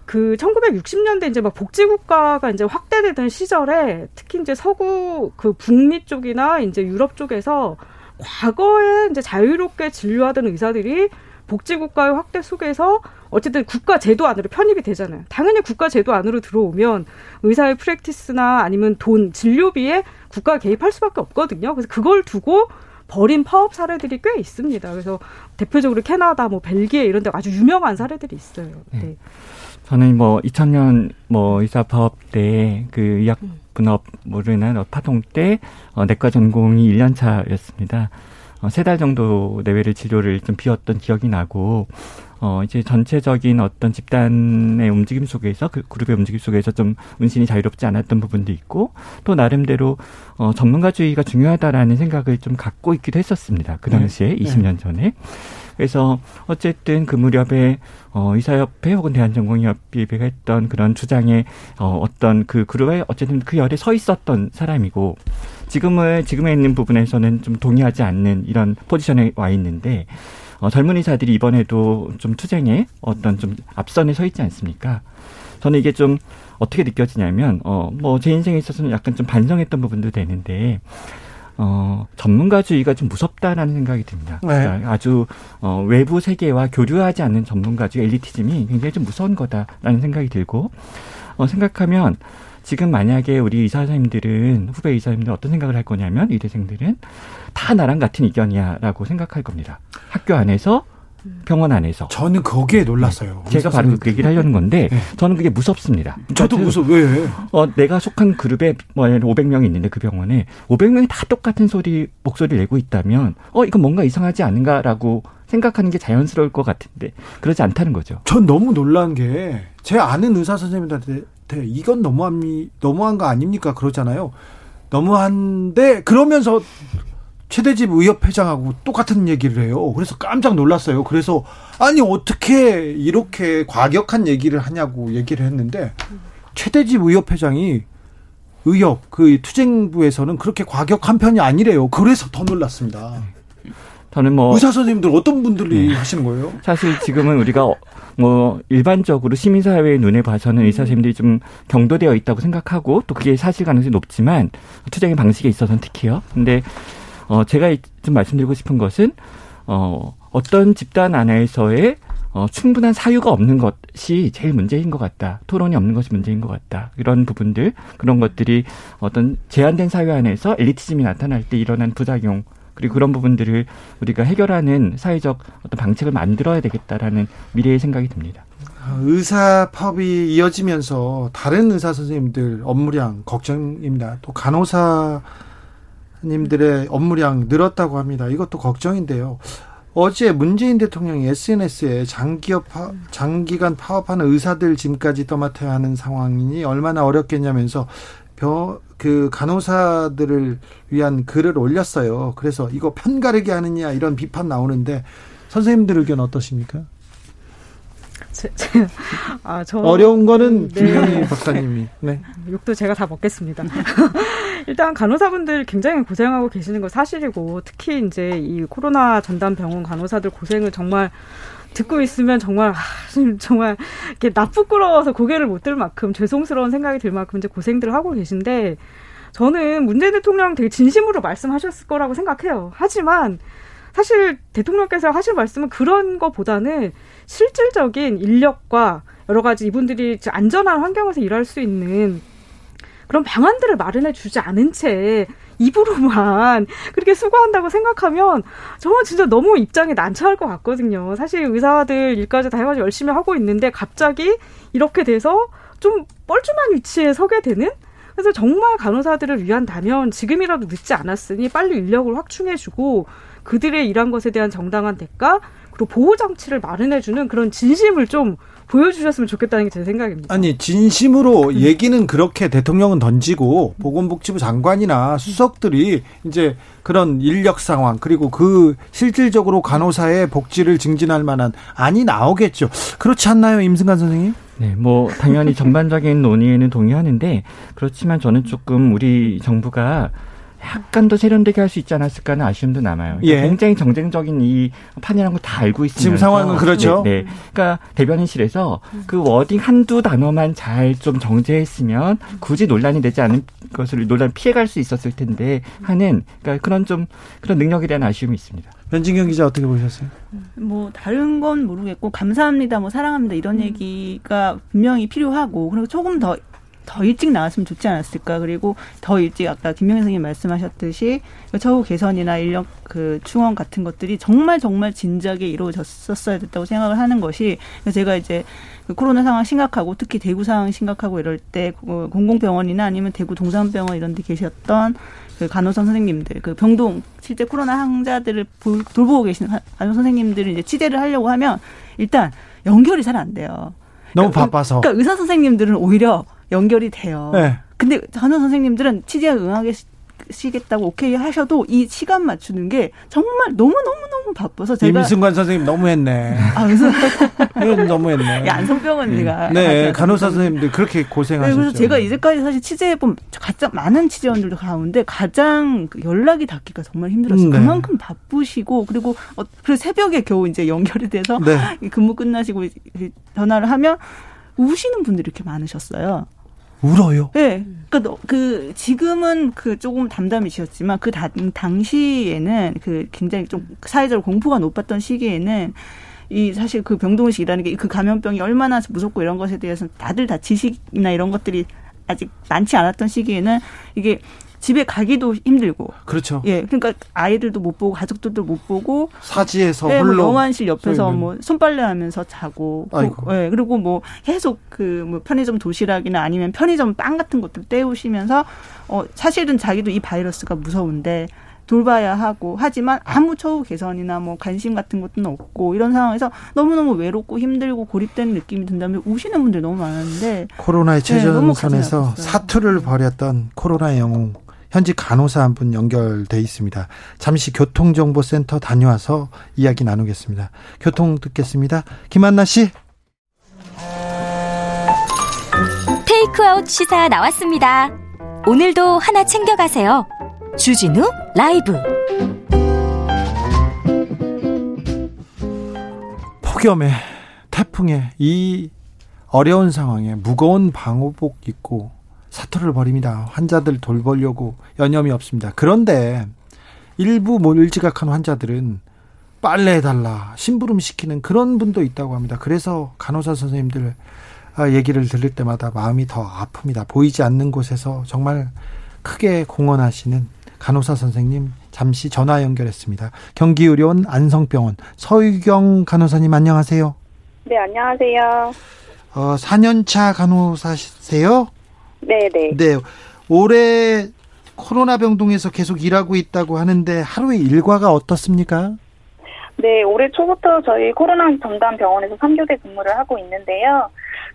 그 1960년대 이제 막 복지국가가 이제 확대되던 시절에 특히 이제 서구 그 북미 쪽이나 이제 유럽 쪽에서 과거에 이제 자유롭게 진료하던 의사들이 복지국가의 확대 속에서 어쨌든 국가 제도 안으로 편입이 되잖아요. 당연히 국가 제도 안으로 들어오면 의사의 프랙티스나 아니면 돈, 진료비에 국가가 개입할 수밖에 없거든요. 그래서 그걸 두고 버린 파업 사례들이 꽤 있습니다. 그래서 대표적으로 캐나다, 뭐 벨기에 이런 데 아주 유명한 사례들이 있어요. 네. 네. 저는 뭐 2000년 뭐 의사 파업 때 그 의학 음. 분업 모르는 파동 때 어, 내과 전공이 1년 차였습니다. 어, 세 달 정도 내외를 진료를 좀 비웠던 기억이 나고 어, 이제 전체적인 어떤 집단의 움직임 속에서 그 그룹의 움직임 속에서 좀 운신이 자유롭지 않았던 부분도 있고 또 나름대로 어, 전문가주의가 중요하다라는 생각을 좀 갖고 있기도 했었습니다. 그 당시에 네. 20년 전에. 그래서 어쨌든 그 무렵에 어, 의사협회 혹은 대한전공의협회가 했던 그런 주장에 어, 어떤 그 그룹에 어쨌든 그 열에 서 있었던 사람이고 지금을 지금에 있는 부분에서는 좀 동의하지 않는 이런 포지션에 와 있는데 어, 젊은 의사들이 이번에도 좀 투쟁에 어떤 좀 앞선에 서 있지 않습니까? 저는 이게 좀 어떻게 느껴지냐면 어 뭐 제 인생에 있어서는 약간 좀 반성했던 부분도 되는데 어, 전문가주의가 좀 무섭다라는 생각이 듭니다. 네. 그러니까 아주 어, 외부 세계와 교류하지 않는 전문가주의 엘리티즘이 굉장히 좀 무서운 거다라는 생각이 들고 어, 생각하면 지금 만약에 우리 의사 선생님들은 후배 의사 선생님들 어떤 생각을 할 거냐면 의대생들은 다 나랑 같은 의견이야라고 생각할 겁니다. 학교 안에서 병원 안에서. 저는 거기에 놀랐어요. 네. 제가 바로 그 얘기를 하려는 건데 네. 저는 그게 무섭습니다. 저도 무섭. 왜? 어 내가 속한 그룹에 뭐 500명이 있는데 그 병원에 500명이 다 똑같은 소리 목소리를 내고 있다면 어 이건 뭔가 이상하지 않은가라고 생각하는 게 자연스러울 것 같은데 그러지 않다는 거죠. 전 너무 놀란 게 제 아는 의사 선생님한테 이건 너무함이 너무한 거 아닙니까 그러잖아요. 너무한데 그러면서 최대집 의협 회장하고 똑같은 얘기를 해요. 그래서 깜짝 놀랐어요. 그래서 아니 어떻게 이렇게 과격한 얘기를 하냐고 얘기를 했는데 최대집 의협 회장이 의협 그 투쟁부에서는 그렇게 과격한 편이 아니래요. 그래서 더 놀랐습니다. 저는 뭐 의사 선생님들 어떤 분들이 네. 하시는 거예요? 사실 지금은 우리가 뭐 일반적으로 시민사회의 눈에 봐서는 의사 선생님들이 좀 경도되어 있다고 생각하고 또 그게 사실 가능성이 높지만 투쟁의 방식에 있어서는 특히요. 근데 어 제가 좀 말씀드리고 싶은 것은 어 어떤 집단 안에서의 어, 충분한 사유가 없는 것이 제일 문제인 것 같다. 토론이 없는 것이 문제인 것 같다. 이런 부분들, 그런 것들이 어떤 제한된 사회 안에서 엘리티즘이 나타날 때 일어난 부작용, 그리고 그런 부분들을 우리가 해결하는 사회적 어떤 방책을 만들어야 되겠다라는 미래의 생각이 듭니다. 의사 파업이 이어지면서 다른 의사 선생님들 업무량 걱정입니다. 또 간호사 님들의 업무량 늘었다고 합니다. 이것도 걱정인데요. 어제 문재인 대통령이 SNS에 장기업 파, 장기간 파업하는 의사들 짐까지 떠맡아야 하는 상황이니 얼마나 어렵겠냐면서 벼, 그 간호사들을 위한 글을 올렸어요. 그래서 이거 편가르게 하느냐 이런 비판 나오는데 선생님들 의견 어떠십니까? 제, 제, 아, 저, 어려운 거는 네. 김영희 박사님이. 네. 욕도 제가 다 먹겠습니다. 일단 간호사분들 굉장히 고생하고 계시는 거 사실이고 특히 이제 이 코로나 전담 병원 간호사들 고생을 정말 듣고 있으면 정말 아, 정말 이렇게 나쁘끄러워서 고개를 못 들 만큼 죄송스러운 생각이 들 만큼 이제 고생들을 하고 계신데 저는 문재인 대통령 되게 진심으로 말씀하셨을 거라고 생각해요. 하지만 사실 대통령께서 하실 말씀은 그런 거보다는 실질적인 인력과 여러 가지 이분들이 안전한 환경에서 일할 수 있는 그런 방안들을 마련해 주지 않은 채 입으로만 그렇게 수고한다고 생각하면 저는 진짜 너무 입장이 난처할 것 같거든요. 사실 의사들 일까지 다 해가지고 열심히 하고 있는데 갑자기 이렇게 돼서 좀 뻘쭘한 위치에 서게 되는 그래서 정말 간호사들을 위한다면 지금이라도 늦지 않았으니 빨리 인력을 확충해주고 그들의 일한 것에 대한 정당한 대가 그리고 보호 장치를 마련해주는 그런 진심을 좀 보여주셨으면 좋겠다는 게 제 생각입니다. 아니 진심으로 음. 얘기는 그렇게 대통령은 던지고 보건복지부 장관이나 수석들이 이제 그런 인력 상황 그리고 그 실질적으로 간호사의 복지를 증진할 만한 안이 나오겠죠. 그렇지 않나요, 임승관 선생님? 네, 뭐 당연히 전반적인 논의에는 동의하는데 그렇지만 저는 조금 우리 정부가 약간 더 세련되게 할 수 있지 않았을까 하는 아쉬움도 남아요. 그러니까 예. 굉장히 정쟁적인 이 판이라는 걸 다 알고 있으면서 지금 상황은 그렇죠. 네, 네. 그러니까 대변인실에서 그 워딩 한두 단어만 잘 좀 정제했으면 굳이 논란이 되지 않은 것을 논란 피해갈 수 있었을 텐데 하는 그러니까 그런 좀 그런 능력에 대한 아쉬움이 있습니다. 변진경 기자 어떻게 보셨어요? 뭐 다른 건 모르겠고 감사합니다, 뭐 사랑합니다 이런 음. 얘기가 분명히 필요하고 그리고 조금 더 더 일찍 나왔으면 좋지 않았을까. 그리고 더 일찍 아까 김명희 선생님 말씀하셨듯이 처우 개선이나 인력 그 충원 같은 것들이 정말 정말 진작에 이루어졌었어야 됐다고 생각을 하는 것이 제가 이제 그 코로나 상황 심각하고 특히 대구 상황 심각하고 이럴 때그 공공병원이나 아니면 대구 동산병원 이런 데 계셨던 그 간호사 선생님들, 그 병동 실제 코로나 환자들을 돌보고 계신 간호사 선생님들을 이제 취재를 하려고 하면 일단 연결이 잘 안 돼요. 너무 그러니까 바빠서. 그러니까 의사 선생님들은 오히려 연결이 돼요. 네. 근데 간호 선생님들은 취재에 응하게 시겠다고 오케이 하셔도 이 시간 맞추는 게 정말 너무 너무 너무 바빠서 제가 임승관 선생님 너무했네. 아 무슨 너무했네. 안성병 언니가 네, 네 간호사 선생님들 그렇게 고생하셨죠. 네, 그래서 제가 이제까지 사실 취재해 본 가장 많은 취재원들도 가운데 가장 그 연락이 닿기가 정말 힘들었어요. 음, 네. 그만큼 바쁘시고 그리고 어, 그 새벽에 겨우 이제 연결이 돼서 네. 근무 끝나시고 전화를 하면 우시는 분들이 이렇게 많으셨어요. 울어요? 네. 그, 그, 지금은 그 조금 담담해지셨지만 그 다, 당시에는 그 굉장히 좀 사회적으로 공포가 높았던 시기에는 이 사실 그 병동의식이라는 게 그 감염병이 얼마나 무섭고 이런 것에 대해서 다들 다 지식이나 이런 것들이 아직 많지 않았던 시기에는 이게 집에 가기도 힘들고. 그렇죠. 예. 그러니까 아이들도 못 보고 가족들도 못 보고 사지에서 예, 뭐 영화실 옆에서 뭐 손빨래 하면서 자고. 아이고. 예. 그리고 뭐 계속 그 뭐 편의점 도시락이나 아니면 편의점 빵 같은 것들 때우시면서 어 사실은 자기도 이 바이러스가 무서운데 돌봐야 하고 하지만 아무 처우 개선이나 뭐 관심 같은 것도 없고 이런 상황에서 너무너무 외롭고 힘들고 고립된 느낌이 든다면 우시는 분들 너무 많은데 코로나의 최전선에서 네, 사투를 벌였던 코로나의 영웅 현직 간호사 한 분 연결돼 있습니다. 잠시 교통정보센터 다녀와서 이야기 나누겠습니다. 교통 듣겠습니다. 김한나 씨. 테이크아웃 시사 나왔습니다. 오늘도 하나 챙겨가세요. 주진우 라이브. 폭염에 태풍에 이 어려운 상황에 무거운 방호복 입고 사투를 벌입니다. 환자들 돌보려고 여념이 없습니다. 그런데 일부 몰지각한 환자들은 빨래 해달라 심부름 시키는 그런 분도 있다고 합니다. 그래서 간호사 선생님들 아, 얘기를 들을 때마다 마음이 더 아픕니다. 보이지 않는 곳에서 정말 크게 공헌하시는 간호사 선생님 잠시 전화 연결했습니다. 경기의료원 안성병원 서유경 간호사님 안녕하세요. 네, 안녕하세요. 어, 4년차 간호사세요? 네, 네. 네. 올해 코로나 병동에서 계속 일하고 있다고 하는데 하루의 일과가 어떻습니까? 네, 올해 초부터 저희 코로나 전담 병원에서 3교대 근무를 하고 있는데요.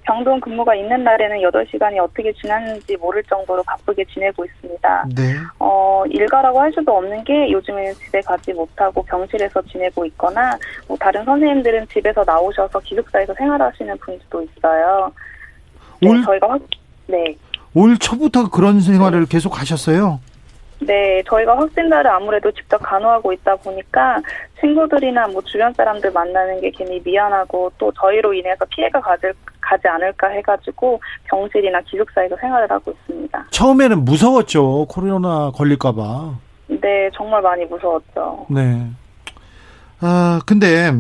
병동 근무가 있는 날에는 8시간이 어떻게 지났는지 모를 정도로 바쁘게 지내고 있습니다. 네. 어, 일가라고 할 수도 없는 게 요즘에는 집에 가지 못하고 병실에서 지내고 있거나 뭐 다른 선생님들은 집에서 나오셔서 기숙사에서 생활하시는 분들도 있어요. 네, 올, 저희가 확, 네. 올 초부터 그런 생활을 네. 계속 하셨어요? 네, 저희가 확진자를 아무래도 직접 간호하고 있다 보니까 친구들이나 뭐 주변 사람들 만나는 게 괜히 미안하고 또 저희로 인해서 피해가 가질, 가지 않을까 해가지고 병실이나 기숙사에서 생활을 하고 있습니다. 처음에는 무서웠죠. 코로나 걸릴까봐. 네, 정말 많이 무서웠죠. 네. 아, 근데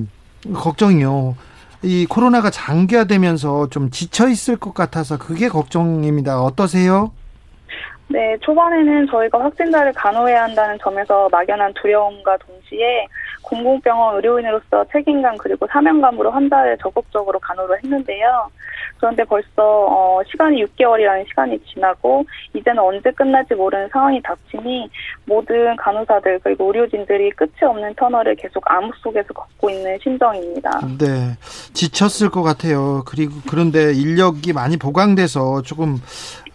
걱정이요. 이 코로나가 장기화되면서 좀 지쳐 있을 것 같아서 그게 걱정입니다. 어떠세요? 네, 초반에는 저희가 확진자를 간호해야 한다는 점에서 막연한 두려움과 동시에 공공병원 의료인으로서 책임감 그리고 사명감으로 환자를 적극적으로 간호를 했는데요. 그런데 벌써 어, 시간이 6개월이라는 시간이 지나고 이제는 언제 끝날지 모르는 상황이 닥치니 모든 간호사들 그리고 의료진들이 끝이 없는 터널을 계속 암흑 속에서 걷고 있는 심정입니다. 네, 지쳤을 것 같아요. 그리고 그런데 인력이 많이 보강돼서 조금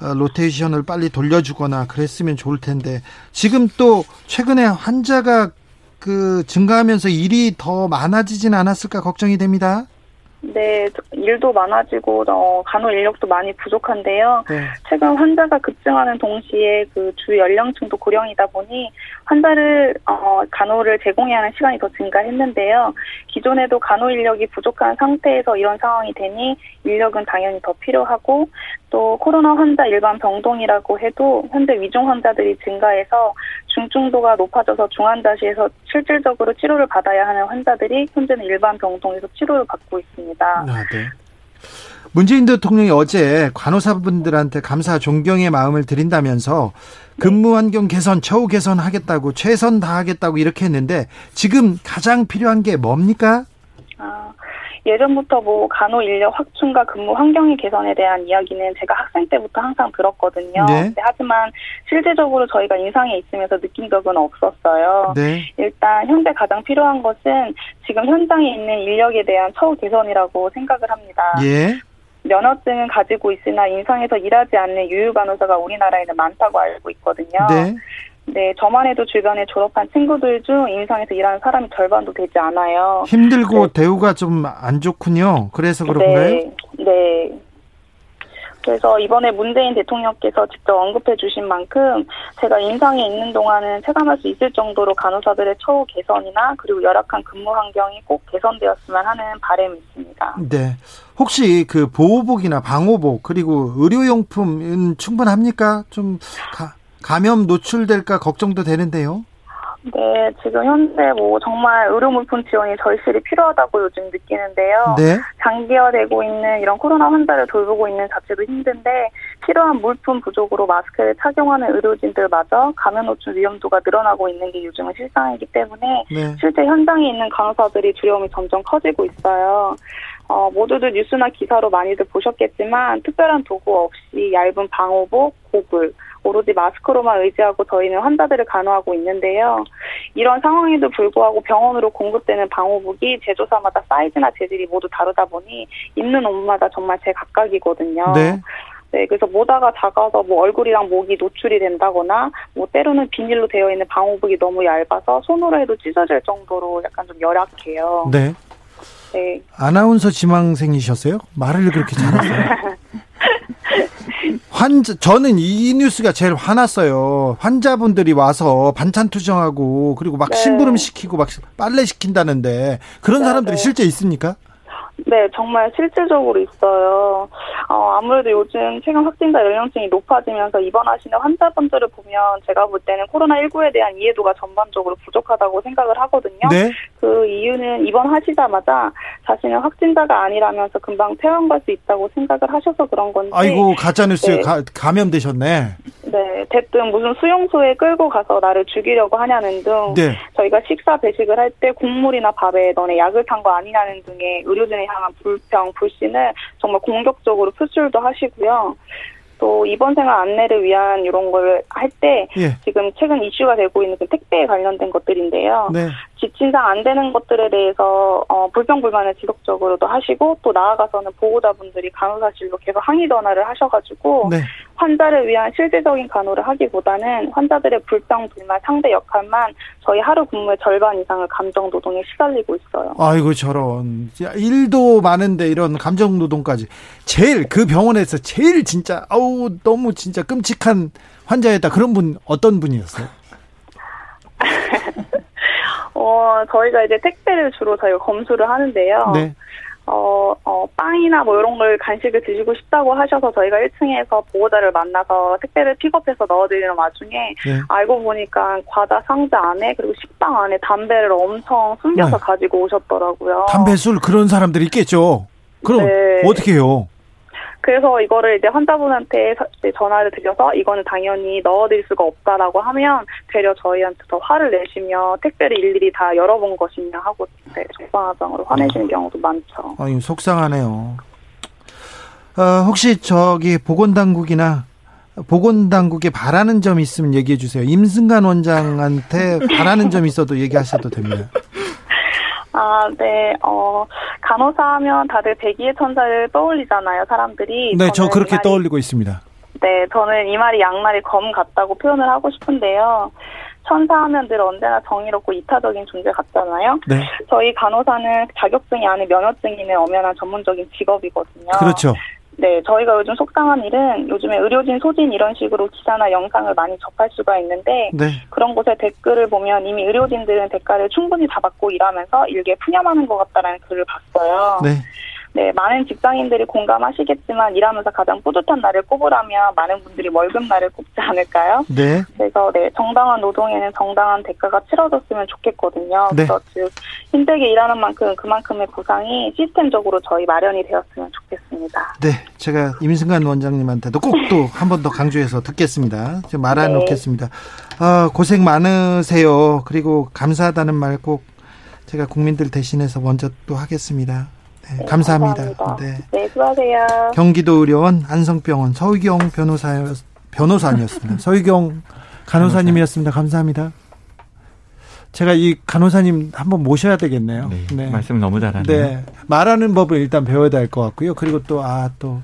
어, 로테이션을 빨리 돌려주거나 그랬으면 좋을 텐데 지금 또 최근에 환자가 그 증가하면서 일이 더 많아지진 않았을까 걱정이 됩니다. 네, 일도 많아지고 어, 간호 인력도 많이 부족한데요. 네. 최근 환자가 급증하는 동시에 그 주 연령층도 고령이다 보니 환자를 어, 간호를 제공해야 하는 시간이 더 증가했는데요. 기존에도 간호 인력이 부족한 상태에서 이런 상황이 되니 인력은 당연히 더 필요하고 또 코로나 환자 일반 병동이라고 해도 현재 위중 환자들이 증가해서 중증도가 높아져서 중환자실에서 실질적으로 치료를 받아야 하는 환자들이 현재는 일반 병동에서 치료를 받고 있습니다. 아, 네. 문재인 대통령이 어제 간호사분들한테 감사 존경의 마음을 드린다면서 근무 환경 개선, 처우 개선 하겠다고 최선 다하겠다고 이렇게 했는데 지금 가장 필요한 게 뭡니까? 아, 예전부터 뭐 간호 인력 확충과 근무 환경의 개선에 대한 이야기는 제가 학생 때부터 항상 들었거든요. 네. 하지만 실제적으로 저희가 인상에 있으면서 느낀 적은 없었어요. 네. 일단 현재 가장 필요한 것은 지금 현장에 있는 인력에 대한 처우 개선이라고 생각을 합니다. 예. 면허증은 가지고 있으나 인상에서 일하지 않는 유유 간호사가 우리나라에는 많다고 알고 있거든요. 네. 네, 저만 해도 주변에 졸업한 친구들 중 인상에서 일하는 사람이 절반도 되지 않아요. 힘들고 네. 대우가 좀 안 좋군요. 그래서 그런가요? 네, 네. 그래서 이번에 문재인 대통령께서 직접 언급해 주신 만큼 제가 인상에 있는 동안은 체감할 수 있을 정도로 간호사들의 처우 개선이나 그리고 열악한 근무 환경이 꼭 개선되었으면 하는 바람이 있습니다. 네. 혹시 그 보호복이나 방호복 그리고 의료용품은 충분합니까? 좀 가, 감염 노출될까 걱정도 되는데요. 네, 지금 현재 뭐 정말 의료물품 지원이 절실히 필요하다고 요즘 느끼는데요. 네. 장기화되고 있는 이런 코로나 환자를 돌보고 있는 자체도 힘든데 필요한 물품 부족으로 마스크를 착용하는 의료진들마저 감염 노출 위험도가 늘어나고 있는 게 요즘은 실상이기 때문에 네. 실제 현장에 있는 간호사들이 두려움이 점점 커지고 있어요. 어, 모두들 뉴스나 기사로 많이들 보셨겠지만 특별한 도구 없이 얇은 방호복, 고글, 오로지 마스크로만 의지하고 저희는 환자들을 간호하고 있는데요. 이런 상황에도 불구하고 병원으로 공급되는 방호복이 제조사마다 사이즈나 재질이 모두 다르다 보니 입는 옷마다 정말 제 각각이거든요. 네. 네, 그래서 모다가 작아서 뭐 얼굴이랑 목이 노출이 된다거나 뭐 때로는 비닐로 되어 있는 방호복이 너무 얇아서 손으로 해도 찢어질 정도로 약간 좀 열악해요. 네. 네. 아나운서 지망생이셨어요? 말을 그렇게 잘하세요? 환자 저는 이 뉴스가 제일 화났어요. 환자분들이 와서 반찬 투정하고 그리고 막 네. 심부름 시키고 막 빨래 시킨다는데 그런 네, 사람들이 네. 실제 있습니까? 네, 정말 실질적으로 있어요. 어, 아무래도 요즘 최근 확진자 연령층이 높아지면서 입원하시는 환자분들을 보면 제가 볼 때는 코로나19에 대한 이해도가 전반적으로 부족하다고 생각을 하거든요. 네? 그 이유는 입원하시자마자 자신은 확진자가 아니라면서 금방 퇴원 갈 수 있다고 생각을 하셔서 그런 건지. 아이고, 가짜뉴스에 네. 감염되셨네. 네, 대뜸 무슨 수용소에 끌고 가서 나를 죽이려고 하냐는 등 네. 저희가 식사 배식을 할 때 국물이나 밥에 너네 약을 탄 거 아니냐는 등의 의료진에 향한 불평, 불신을 정말 공격적으로 표출도 하시고요. 또 입원 생활 안내를 위한 이런 걸 할때 예. 지금 최근 이슈가 되고 있는 그 택배에 관련된 것들인데요. 네. 지침상 안 되는 것들에 대해서 어, 불평불만을 지속적으로도 하시고 또 나아가서는 보호자분들이 간호사실로 계속 항의 전화를 하셔가지고 네. 환자를 위한 실질적인 간호를 하기보다는 환자들의 불평 불만 상대 역할만 저희 하루 근무의 절반 이상을 감정 노동에 시달리고 있어요. 아이고 저런 일도 많은데 이런 감정 노동까지 제일 그 병원에서 제일 진짜 아우 너무 진짜 끔찍한 환자였다 그런 분 어떤 분이었어요? 어, 저희가 이제 택배를 주로 저희가 검수를 하는데요. 네. 어, 어, 빵이나 뭐 이런 걸 간식을 드시고 싶다고 하셔서 저희가 1층에서 보호자를 만나서 택배를 픽업해서 넣어드리는 와중에 네. 알고 보니까 과자 상자 안에 그리고 식빵 안에 담배를 엄청 숨겨서 네. 가지고 오셨더라고요. 담배 술 그런 사람들이 있겠죠. 그럼 네. 어떻게 해요? 그래서 이거를 이제 환자분한테 전화를 드려서 이거는 당연히 넣어드릴 수가 없다라고 하면 되려 저희한테 더 화를 내시며 택배를 일일이 다 열어본 것이냐 하고 네, 속상하장으로 화내시는 아. 경우도 많죠. 아유 속상하네요. 어, 혹시 저기 보건당국이나 보건당국에 바라는 점이 있으면 얘기해 주세요. 임승관 원장한테 바라는 점 있어도 얘기하셔도 됩니다. 아, 네. 어, 간호사 하면 다들 백의의 천사를 떠올리잖아요, 사람들이. 네, 저 그렇게 말이, 떠올리고 있습니다. 네, 저는 이 말이 양말이 검 같다고 표현을 하고 싶은데요. 천사 하면 늘 언제나 정의롭고 이타적인 존재 같잖아요. 네. 저희 간호사는 자격증이 아닌 면허증이 는 엄연한 전문적인 직업이거든요. 그렇죠. 네, 저희가 요즘 속상한 일은 요즘에 의료진 소진 이런 식으로 기사나 영상을 많이 접할 수가 있는데 네. 그런 곳에 댓글을 보면 이미 의료진들은 대가를 충분히 다 받고 일하면서 일개 푸념하는 것 같다라는 글을 봤어요. 네. 네, 많은 직장인들이 공감하시겠지만 일하면서 가장 뿌듯한 날을 꼽으라면 많은 분들이 월급 날을 꼽지 않을까요? 네. 그래서 네, 정당한 노동에는 정당한 대가가 치러졌으면 좋겠거든요. 네. 그래서 즉 힘들게 일하는 만큼 그만큼의 보상이 시스템적으로 저희 마련이 되었으면 좋겠습니다. 네, 제가 임승관 원장님한테도 꼭 또 한 번 더 강조해서 듣겠습니다. 지금 말해놓겠습니다. 네. 어, 고생 많으세요. 그리고 감사하다는 말 꼭 제가 국민들 대신해서 먼저 또 하겠습니다. 네, 감사합니다. 감사합니다. 네. 네, 수고하세요. 경기도 의료원 안성병원 서희경 변호사 변호사님이었습니다. 서희경 간호사님이었습니다. 감사합니다. 제가 이 간호사님 한번 모셔야 되겠네요. 네, 네. 말씀 너무 잘하네요. 네, 말하는 법을 일단 배워야 될 것 같고요. 그리고 또 아 또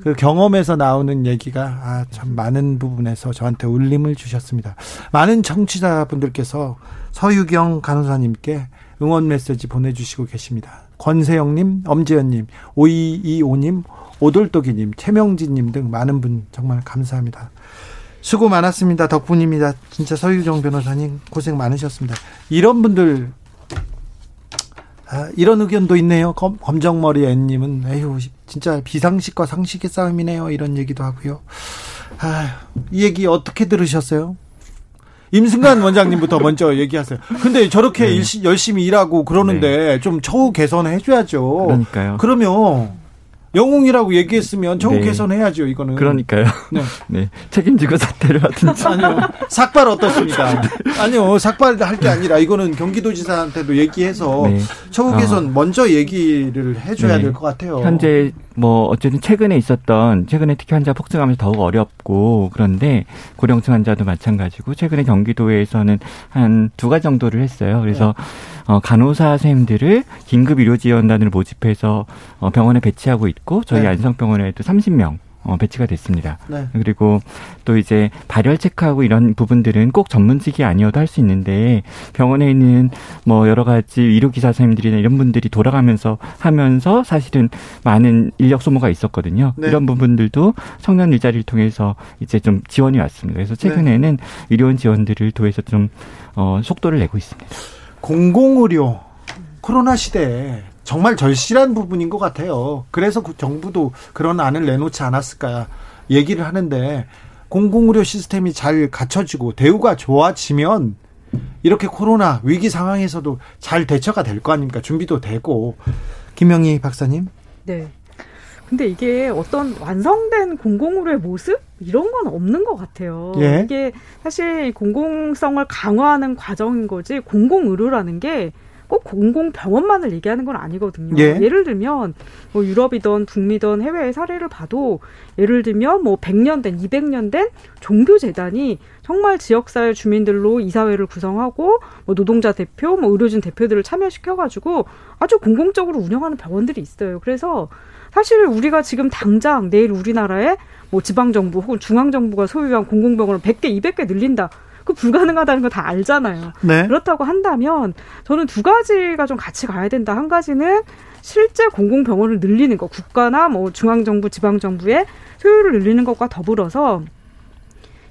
그 경험에서 나오는 얘기가 아 참 많은 부분에서 저한테 울림을 주셨습니다. 많은 청취자분들께서 서유경 간호사님께 응원 메시지 보내주시고 계십니다. 권세영님, 엄지연님, 5225님, 오돌독이님, 최명진님 등 많은 분 정말 감사합니다. 수고 많았습니다. 덕분입니다. 진짜 서유정 변호사님 고생 많으셨습니다. 이런 분들 아, 이런 의견도 있네요. 검, 검정머리 앤님은 에휴 진짜 비상식과 상식의 싸움이네요. 이런 얘기도 하고요. 아, 이 얘기 어떻게 들으셨어요? 임승관 원장님부터 먼저 얘기하세요. 근데 저렇게 네. 일, 열심히 일하고 그러는데 네. 좀 처우 개선을 해줘야죠. 그러니까요. 그러면 영웅이라고 얘기했으면 처우 네. 개선해야죠, 이거는. 그러니까요. 네. 네. 책임지고 사퇴를 하든지. 아니요. 삭발 어떻습니까? 네. 아니요. 삭발 할게 아니라 이거는 경기도지사한테도 얘기해서 네. 처우 개선 어. 먼저 얘기를 해줘야 네. 될것 같아요. 현재 뭐 어쨌든 최근에 있었던 최근에 특히 환자 폭증하면서 더욱 어렵고 그런데 고령층 환자도 마찬가지고 최근에 경기도에서는 한 두 가지 정도를 했어요. 그래서 네. 어, 간호사 선생님들을 긴급 의료 지원단을 모집해서 어, 병원에 배치하고 있고 저희 네. 안성병원에도 30명 어, 배치가 됐습니다. 네. 그리고 또 이제 발열 체크하고 이런 부분들은 꼭 전문직이 아니어도 할 수 있는데 병원에 있는 뭐 여러 가지 의료기사 선생님들이나 이런 분들이 돌아가면서 하면서 사실은 많은 인력 소모가 있었거든요. 네. 이런 부분들도 청년 일자리를 통해서 이제 좀 지원이 왔습니다. 그래서 최근에는 네. 의료원 지원들을 통해서 좀 어, 속도를 내고 있습니다. 공공의료 코로나 시대에 정말 절실한 부분인 것 같아요. 그래서 그 정부도 그런 안을 내놓지 않았을까 얘기를 하는데 공공의료 시스템이 잘 갖춰지고 대우가 좋아지면 이렇게 코로나 위기 상황에서도 잘 대처가 될 거 아닙니까? 준비도 되고. 김영희 박사님. 네. 근데 이게 어떤 완성된 공공의료의 모습 이런 건 없는 것 같아요. 예. 이게 사실 공공성을 강화하는 과정인 거지 공공의료라는 게 꼭 공공병원만을 얘기하는 건 아니거든요. 예. 예를 들면 뭐 유럽이든 북미든 해외의 사례를 봐도 예를 들면 뭐 100년 된 200년 된 종교 재단이 정말 지역사회 주민들로 이사회를 구성하고 뭐 노동자 대표, 뭐 의료진 대표들을 참여시켜 가지고 아주 공공적으로 운영하는 병원들이 있어요. 그래서 사실 우리가 지금 당장 내일 우리나라에 뭐 지방정부 혹은 중앙정부가 소유한 공공병원을 100개, 200개 늘린다. 그 불가능하다는 거 다 알잖아요. 네. 그렇다고 한다면 저는 두 가지가 좀 같이 가야 된다. 한 가지는 실제 공공병원을 늘리는 거, 국가나 뭐 중앙정부, 지방정부의 소유를 늘리는 것과 더불어서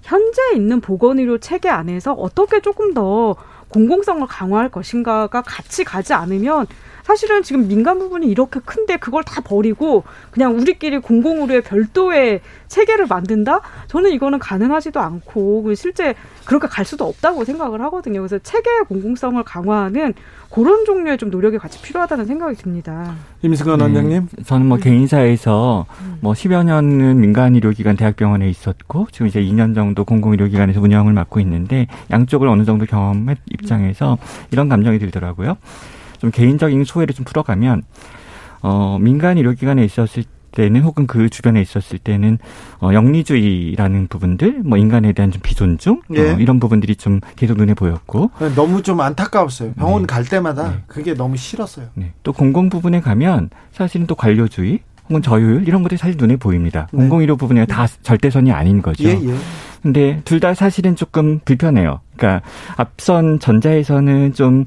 현재 있는 보건의료 체계 안에서 어떻게 조금 더 공공성을 강화할 것인가가 같이 가지 않으면 사실은 지금 민간 부분이 이렇게 큰데 그걸 다 버리고 그냥 우리끼리 공공 의료의 별도의 체계를 만든다? 저는 이거는 가능하지도 않고 그 실제 그렇게 갈 수도 없다고 생각을 하거든요. 그래서 체계의 공공성을 강화하는 그런 종류의 좀 노력이 같이 필요하다는 생각이 듭니다. 임승관 네. 원장님, 저는 뭐 개인사에서 음. 뭐 10여 년은 민간 의료기관 대학병원에 있었고 지금 이제 2년 정도 공공의료기관에서 운영을 맡고 있는데 양쪽을 어느 정도 경험한 입장에서 이런 감정이 들더라고요. 좀 개인적인 소외를 좀 풀어가면 어 민간 의료기관에 있었을 때는 혹은 그 주변에 있었을 때는 어 영리주의라는 부분들 뭐 인간에 대한 좀 비존중 예. 어, 이런 부분들이 좀 계속 눈에 보였고 네, 너무 좀 안타까웠어요 병원 네. 갈 때마다 네. 그게 너무 싫었어요 네. 또 공공 부분에 가면 사실은 또 관료주의 혹은 저효율 이런 것들이 사실 눈에 보입니다 네. 공공의료 부분에 다 절대선이 아닌 거죠 예, 예. 근데 둘 다 사실은 조금 불편해요 그러니까 앞선 전자에서는 좀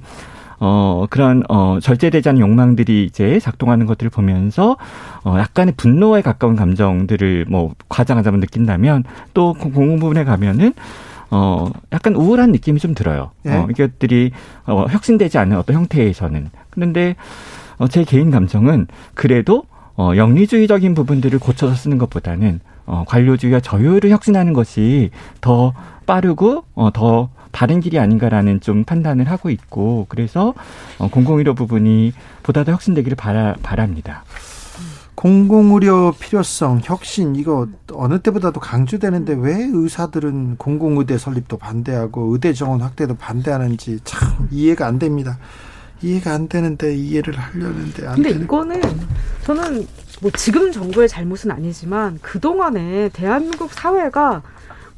어, 그런, 어, 절제되지 않은 욕망들이 이제 작동하는 것들을 보면서, 어, 약간의 분노에 가까운 감정들을 뭐, 과장하자면 느낀다면, 또 공공 부분에 가면은, 어, 약간 우울한 느낌이 좀 들어요. 예? 어, 이것들이, 어, 혁신되지 않은 어떤 형태에서는. 그런데, 어, 제 개인 감정은 그래도, 어, 영리주의적인 부분들을 고쳐서 쓰는 것보다는, 어, 관료주의와 저율을 혁신하는 것이 더 빠르고, 어, 더 바른 길이 아닌가라는 좀 판단을 하고 있고 그래서 어, 공공의료 부분이 보다 더 혁신되기를 바라, 바랍니다. 공공의료 필요성, 혁신 이거 어느 때보다도 강조되는데 왜 의사들은 공공의대 설립도 반대하고 의대 정원 확대도 반대하는지 참 이해가 안 됩니다. 이해가 안 되는데 이해를 하려는데 안 근데 되는. 이거는 저는 뭐 지금 정부의 잘못은 아니지만 그동안에 대한민국 사회가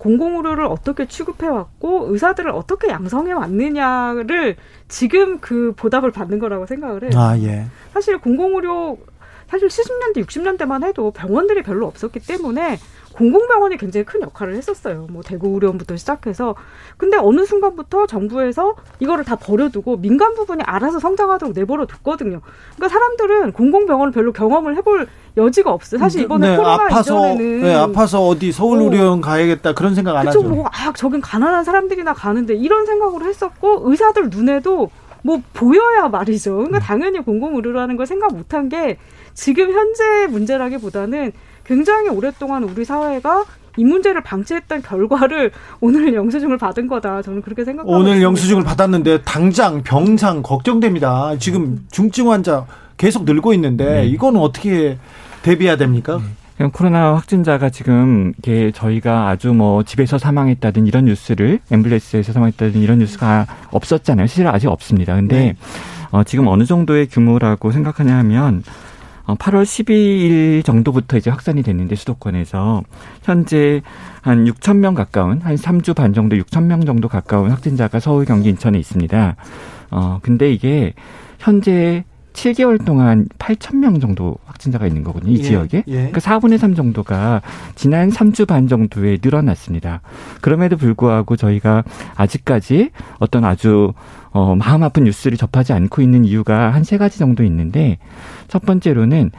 공공의료를 어떻게 취급해왔고 의사들을 어떻게 양성해 왔느냐를 지금 그 보답을 받는 거라고 생각을 해요. 아, 예. 사실 공공의료 사실 70년대, 60년대만 해도 병원들이 별로 없었기 때문에 공공병원이 굉장히 큰 역할을 했었어요. 뭐 대구 의료원부터 시작해서. 근데 어느 순간부터 정부에서 이거를 다 버려두고 민간 부분이 알아서 성장하도록 내버려 뒀거든요. 그러니까 사람들은 공공병원을 별로 경험을 해볼 여지가 없어요. 사실 이번에 네, 코로나 아파서, 이전에는 네, 아파서 어디 서울 의료원 어, 가야겠다 그런 생각 안 그쵸, 하죠. 뭐, 아, 저긴 가난한 사람들이나 가는데 이런 생각으로 했었고 의사들 눈에도 뭐 보여야 말이죠. 그러니까 네. 당연히 공공의료라는 걸 생각 못한 게 지금 현재 문제라기보다는 굉장히 오랫동안 우리 사회가 이 문제를 방치했던 결과를 오늘 영수증을 받은 거다. 저는 그렇게 생각합니다. 오늘 영수증을 받았는데 당장 병상 걱정됩니다. 지금 중증 환자 계속 늘고 있는데 네. 이거는 어떻게 대비해야 됩니까? 네. 코로나 확진자가 지금 이게 저희가 아주 뭐 집에서 사망했다든 이런 뉴스를 엠블레스에서 사망했다든 이런 뉴스가 없었잖아요. 실제 아직 없습니다. 근데 네. 어, 지금 어느 정도의 규모라고 생각하냐 하면 8월 어, 12일 정도부터 이제 확산이 됐는데 수도권에서 현재 한 6천 명 가까운 한 3주 반 정도 6천 명 정도 가까운 확진자가 서울, 경기, 인천에 있습니다. 어 근데 이게 현재 7개월 동안 8천 명 정도 확진자가 있는 거거든요. 이 예, 지역에. 예. 그러니까 4분의 3 정도가 지난 3주 반 정도에 늘어났습니다. 그럼에도 불구하고 저희가 아직까지 어떤 아주 어, 마음 아픈 뉴스를 접하지 않고 있는 이유가 한 세 가지 정도 있는데 첫 번째로는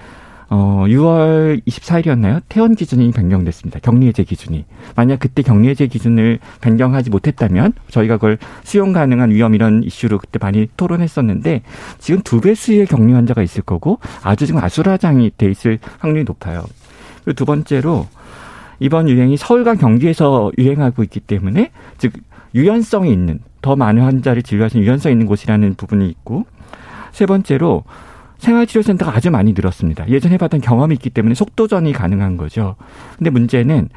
어, 6월 24일이었나요? 퇴원 기준이 변경됐습니다. 격리 해제 기준이. 만약 그때 격리 해제 기준을 변경하지 못했다면 저희가 그걸 수용 가능한 위험 이런 이슈로 그때 많이 토론했었는데 지금 두 배 수의 격리 환자가 있을 거고 아주 지금 아수라장이 돼 있을 확률이 높아요. 그리고 두 번째로 이번 유행이 서울과 경기에서 유행하고 있기 때문에 즉 유연성이 있는 더 많은 환자를 진료할 수 있는 유연성 있는 곳이라는 부분이 있고 세 번째로 생활치료센터가 아주 많이 늘었습니다. 예전에 봤던 경험이 있기 때문에 속도전이 가능한 거죠. 근데 문제는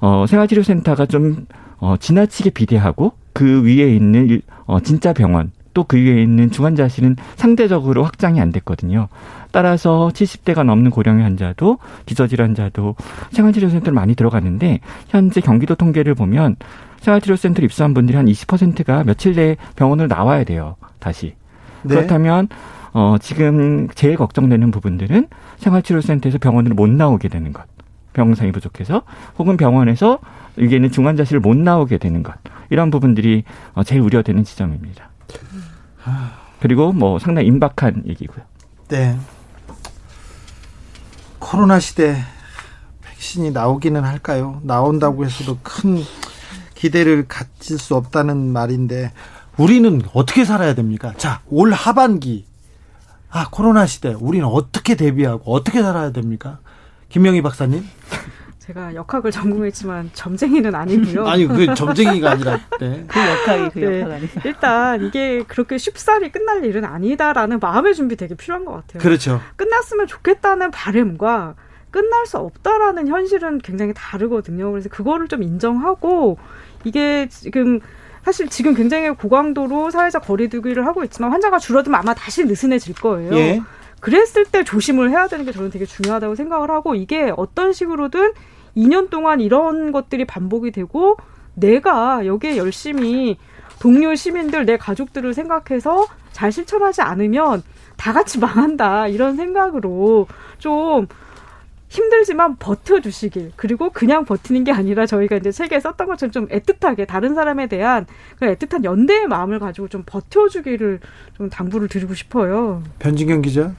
어 생활치료센터가 좀 어, 지나치게 비대하고 그 위에 있는 어, 진짜 병원 또 그 위에 있는 중환자실은 상대적으로 확장이 안 됐거든요. 따라서 70대가 넘는 고령의 환자도 기저질환자도 생활치료센터를 많이 들어가는데 현재 경기도 통계를 보면 생활치료센터 입소한 분들이 한 20%가 며칠 내에 병원을 나와야 돼요. 다시. 네. 그렇다면 어, 지금 제일 걱정되는 부분들은 생활치료센터에서 병원으로 못 나오게 되는 것. 병상이 부족해서 혹은 병원에서 여기에는 중환자실을 못 나오게 되는 것. 이런 부분들이 어, 제일 우려되는 지점입니다. 그리고 뭐 상당히 임박한 얘기고요. 네. 코로나 시대 백신이 나오기는 할까요? 나온다고 해서도 큰 기대를 가질 수 없다는 말인데 우리는 어떻게 살아야 됩니까? 자, 올 하반기 아, 코로나 시대 우리는 어떻게 대비하고 어떻게 살아야 됩니까? 김명희 박사님? 제가 역학을 전공했지만 점쟁이는 아니고요. 아니 그 점쟁이가 아니라 네. 그 역학이 그 네. 역학 아니 일단 이게 그렇게 쉽사리 끝날 일은 아니다라는 마음의 준비 되게 필요한 것 같아요. 그렇죠. 끝났으면 좋겠다는 바램과 끝날 수 없다라는 현실은 굉장히 다르거든요. 그래서 그거를 좀 인정하고 이게 지금 사실 지금 굉장히 고강도로 사회적 거리두기를 하고 있지만 환자가 줄어들면 아마 다시 느슨해질 거예요. 예. 그랬을 때 조심을 해야 되는 게 저는 되게 중요하다고 생각을 하고 이게 어떤 식으로든 2년 동안 이런 것들이 반복이 되고 내가 여기에 열심히 동료 시민들 내 가족들을 생각해서 잘 실천하지 않으면 다 같이 망한다 이런 생각으로 좀 힘들지만 버텨주시길 그리고 그냥 버티는 게 아니라 저희가 이제 책에 썼던 것처럼 좀 애틋하게 다른 사람에 대한 그 애틋한 연대의 마음을 가지고 좀 버텨주기를 좀 당부를 드리고 싶어요. 변진경 기자.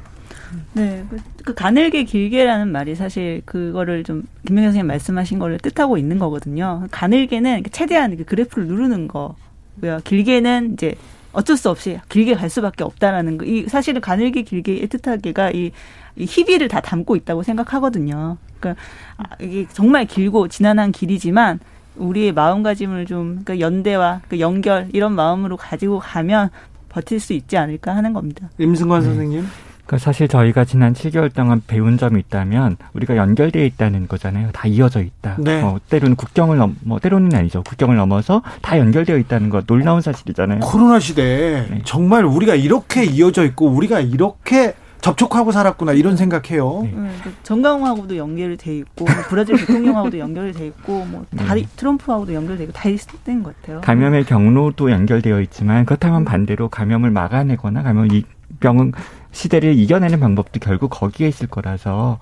네, 그, 그 가늘게 길게라는 말이 사실 그거를 좀 김명현 선생님 말씀하신 거를 뜻하고 있는 거거든요. 가늘게는 최대한 그 그래프를 누르는 거고요. 길게는 이제 어쩔 수 없이 길게 갈 수밖에 없다라는 거. 이 사실은 가늘게 길게 애틋하게가 이, 이 희비를 다 담고 있다고 생각하거든요. 그러니까 아, 이게 정말 길고 지난한 길이지만 우리의 마음가짐을 좀 그러니까 연대와 그 연결 이런 마음으로 가지고 가면 버틸 수 있지 않을까 하는 겁니다. 임승관 네. 선생님. 그 사실 저희가 지난 7개월 동안 배운 점이 있다면 우리가 연결되어 있다는 거잖아요. 다 이어져 있다. 네. 어, 때로는 국경을 넘, 뭐 때로는 아니죠. 국경을 넘어서 다 연결되어 있다는 것 놀라운 사실이잖아요. 코로나 시대에 네. 정말 우리가 이렇게 이어져 있고 우리가 이렇게 접촉하고 살았구나 이런 생각해요. 네. 네, 그 정강하고도 연결돼 있고 뭐 브라질 대통령하고도 연결돼 있고 뭐다 네. 트럼프하고도 연결돼 있고 다 있는 것 같아요. 감염의 경로도 연결되어 있지만 그렇다면 반대로 감염을 막아내거나 감염 이 병은 시대를 이겨내는 방법도 결국 거기에 있을 거라서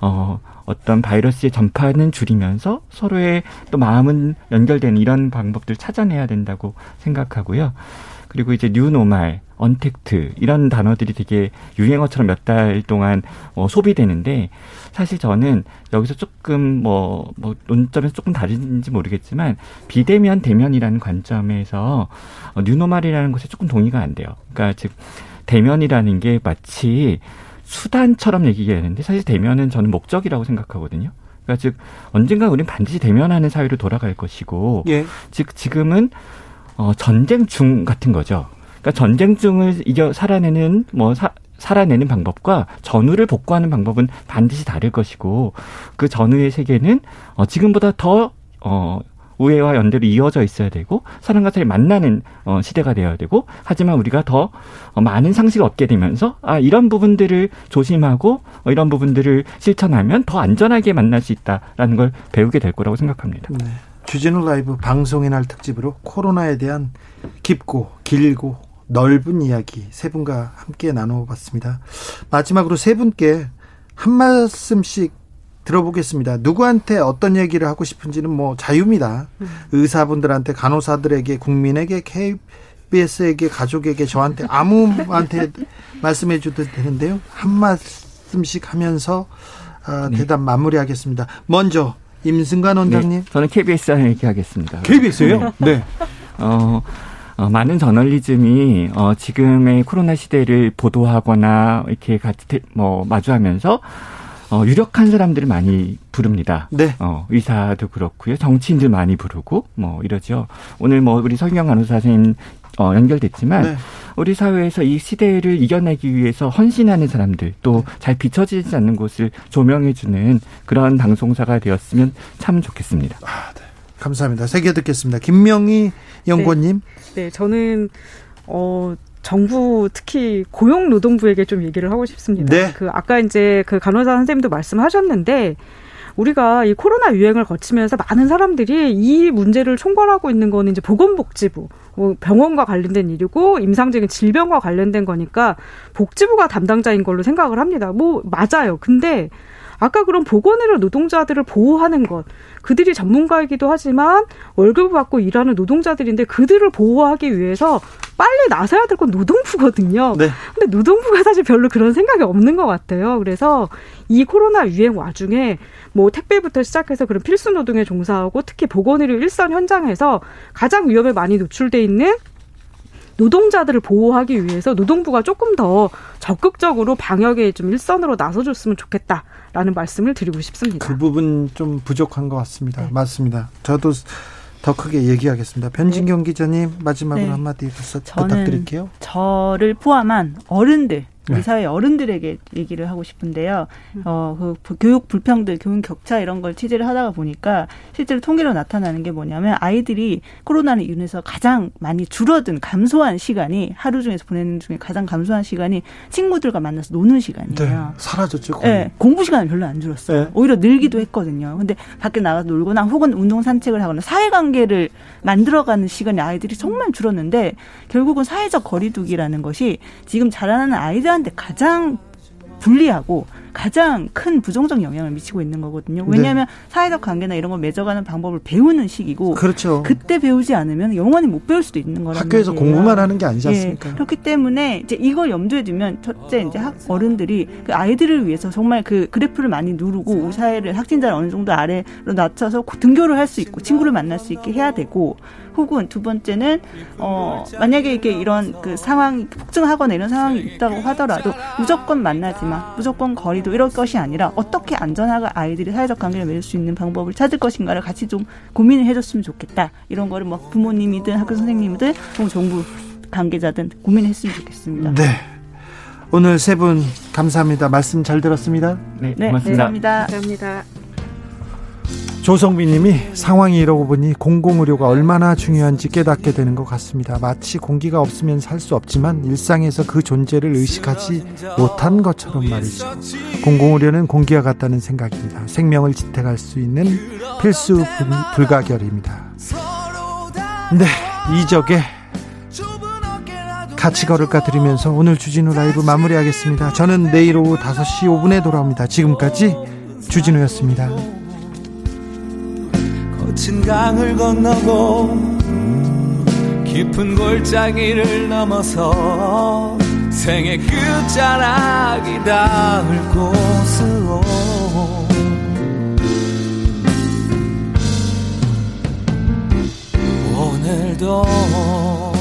어 어떤 바이러스의 전파는 줄이면서 서로의 또 마음은 연결되는 이런 방법들 찾아내야 된다고 생각하고요. 그리고 이제 뉴노말, 언택트 이런 단어들이 되게 유행어처럼 몇 달 동안 어, 소비되는데 사실 저는 여기서 조금 뭐, 뭐 논점에서 조금 다른지 모르겠지만 비대면 대면이라는 관점에서 어, 뉴노말이라는 것에 조금 동의가 안 돼요. 그러니까 즉 대면이라는 게 마치 수단처럼 얘기해야 되는데 사실 대면은 저는 목적이라고 생각하거든요. 그러니까 즉 언젠가 우리는 반드시 대면하는 사회로 돌아갈 것이고 예. 즉 지금은 어 전쟁 중 같은 거죠. 그러니까 전쟁 중을 이겨 살아내는 뭐 사, 살아내는 방법과 전후를 복구하는 방법은 반드시 다를 것이고 그 전후의 세계는 어 지금보다 더 어, 우애와 연대로 이어져 있어야 되고 사람과 사람이 만나는 어, 시대가 되어야 되고 하지만 우리가 더 어, 많은 상식을 얻게 되면서 아 이런 부분들을 조심하고 어, 이런 부분들을 실천하면 더 안전하게 만날 수 있다라는 걸 배우게 될 거라고 생각합니다. 네. 주진우 라이브 방송의 날 특집으로 코로나에 대한 깊고 길고 넓은 이야기 세 분과 함께 나눠봤습니다. 마지막으로 세 분께 한 말씀씩 들어보겠습니다. 누구한테 어떤 얘기를 하고 싶은지는 뭐 자유입니다. 음. 의사분들한테, 간호사들에게, 국민에게, KBS에게, 가족에게, 저한테, 아무한테 말씀해 주도 되는데요. 한 말씀 말씀씩 하면서 어, 네. 대답 마무리하겠습니다. 먼저 임승관 원장님. 네, 저는 KBS 얘기하겠습니다. KBS요? 네. 어, 어, 많은 저널리즘이 어, 지금의 코로나 시대를 보도하거나 이렇게 같이 뭐 마주하면서 어, 유력한 사람들을 많이 부릅니다. 네. 어, 의사도 그렇고요. 정치인들 많이 부르고 뭐 이러죠. 오늘 뭐 우리 서경 간호사 선생님 어, 연결됐지만 네. 우리 사회에서 이 시대를 이겨내기 위해서 헌신하는 사람들 또 잘 비춰지지 않는 곳을 조명해주는 그런 방송사가 되었으면 참 좋겠습니다. 아, 네. 감사합니다. 세개 듣겠습니다. 김명희 연구원님. 네. 네, 저는 어 정부 특히 고용노동부에게 좀 얘기를 하고 싶습니다. 네. 그 아까 이제 그 간호사 선생님도 말씀하셨는데 우리가 이 코로나 유행을 거치면서 많은 사람들이 이 문제를 총괄하고 있는 거는 이제 보건복지부, 뭐 병원과 관련된 일이고 임상적인 질병과 관련된 거니까 복지부가 담당자인 걸로 생각을 합니다. 뭐 맞아요. 근데 아까 그런 보건의료 노동자들을 보호하는 것, 그들이 전문가이기도 하지만 월급을 받고 일하는 노동자들인데 그들을 보호하기 위해서 빨리 나서야 될 건 노동부거든요. 네. 근데 노동부가 사실 별로 그런 생각이 없는 것 같아요. 그래서 이 코로나 유행 와중에 뭐 택배부터 시작해서 그런 필수 노동에 종사하고 특히 보건의료 일선 현장에서 가장 위험에 많이 노출돼 있는 노동자들을 보호하기 위해서 노동부가 조금 더 적극적으로 방역에 좀 일선으로 나서줬으면 좋겠다라는 말씀을 드리고 싶습니다. 그 부분 좀 부족한 것 같습니다. 네. 맞습니다. 저도 더 크게 얘기하겠습니다. 변진경 네. 기자님 마지막으로 네. 한마디 부탁드릴게요. 저를 포함한 어른들 우리 네. 사회 어른들에게 얘기를 하고 싶은데요. 음. 어, 그 교육 불평등, 교육 격차 이런 걸 취재를 하다가 보니까 실제로 통계로 나타나는 게 뭐냐면 아이들이 코로나를 인해서 가장 많이 줄어든 감소한 시간이 하루 중에서 보내는 중에 가장 감소한 시간이 친구들과 만나서 노는 시간이에요. 네, 사라졌죠. 거의. 네, 공부 시간은 별로 안 줄었어요. 네. 오히려 늘기도 했거든요. 근데 밖에 나가서 놀거나 혹은 운동 산책을 하거나 사회 관계를 만들어가는 시간이 아이들이 정말 줄었는데 결국은 사회적 거리두기라는 것이 지금 자라나는 아이들 한테 가장 불리하고 가장 큰 부정적 영향을 미치고 있는 거거든요. 네. 왜냐하면 네. 사회적 관계나 이런 걸 맺어가는 방법을 배우는 시기고 그렇죠. 그때 배우지 않으면 영원히 못 배울 수도 있는 거라는 학교에서 거예요. 공부만 하는 게 아니지 예. 않습니까? 예. 그렇기 때문에 이제 이걸 염두에 두면 첫째 이제 학 어른들이 그 아이들을 위해서 정말 그 그래프를 많이 누르고 우리 사회를 확진자를 어느 정도 아래로 낮춰서 등교를 할 수 있고 친구를 만날 수 있게 해야 되고 혹은 두 번째는 어 만약에 이게 이런 그 상황이 폭증하거나 이런 상황이 있다고 하더라도 무조건 만나지만 무조건 거리 도 이럴 것이 아니라 어떻게 안전하게 아이들이 사회적 관계를 맺을 수 있는 방법을 찾을 것인가를 같이 좀 고민을 해줬으면 좋겠다 이런 거를 뭐 부모님이든 학교 선생님이든 혹은 정부 관계자든 고민했으면 좋겠습니다. 네. 오늘 세 분 감사합니다. 말씀 잘 들었습니다. 네, 네 고맙습니다. 감사합니다. 감사합니다. 조성빈 님이 상황이 이러고 보니 공공의료가 얼마나 중요한지 깨닫게 되는 것 같습니다. 마치 공기가 없으면 살 수 없지만 일상에서 그 존재를 의식하지 못한 것처럼 말이죠. 공공의료는 공기와 같다는 생각입니다. 생명을 지탱할 수 있는 필수 불 가결입니다. 네, 이적의 같이 걸을까 드리면서 오늘 주진우 라이브 마무리하겠습니다. 저는 내일 오후 5시 5분에 돌아옵니다. 지금까지 주진우였습니다. 거친 강을 건너고 깊은 골짜기를 넘어서 생의 끝자락이 닿을 곳으로. 오늘도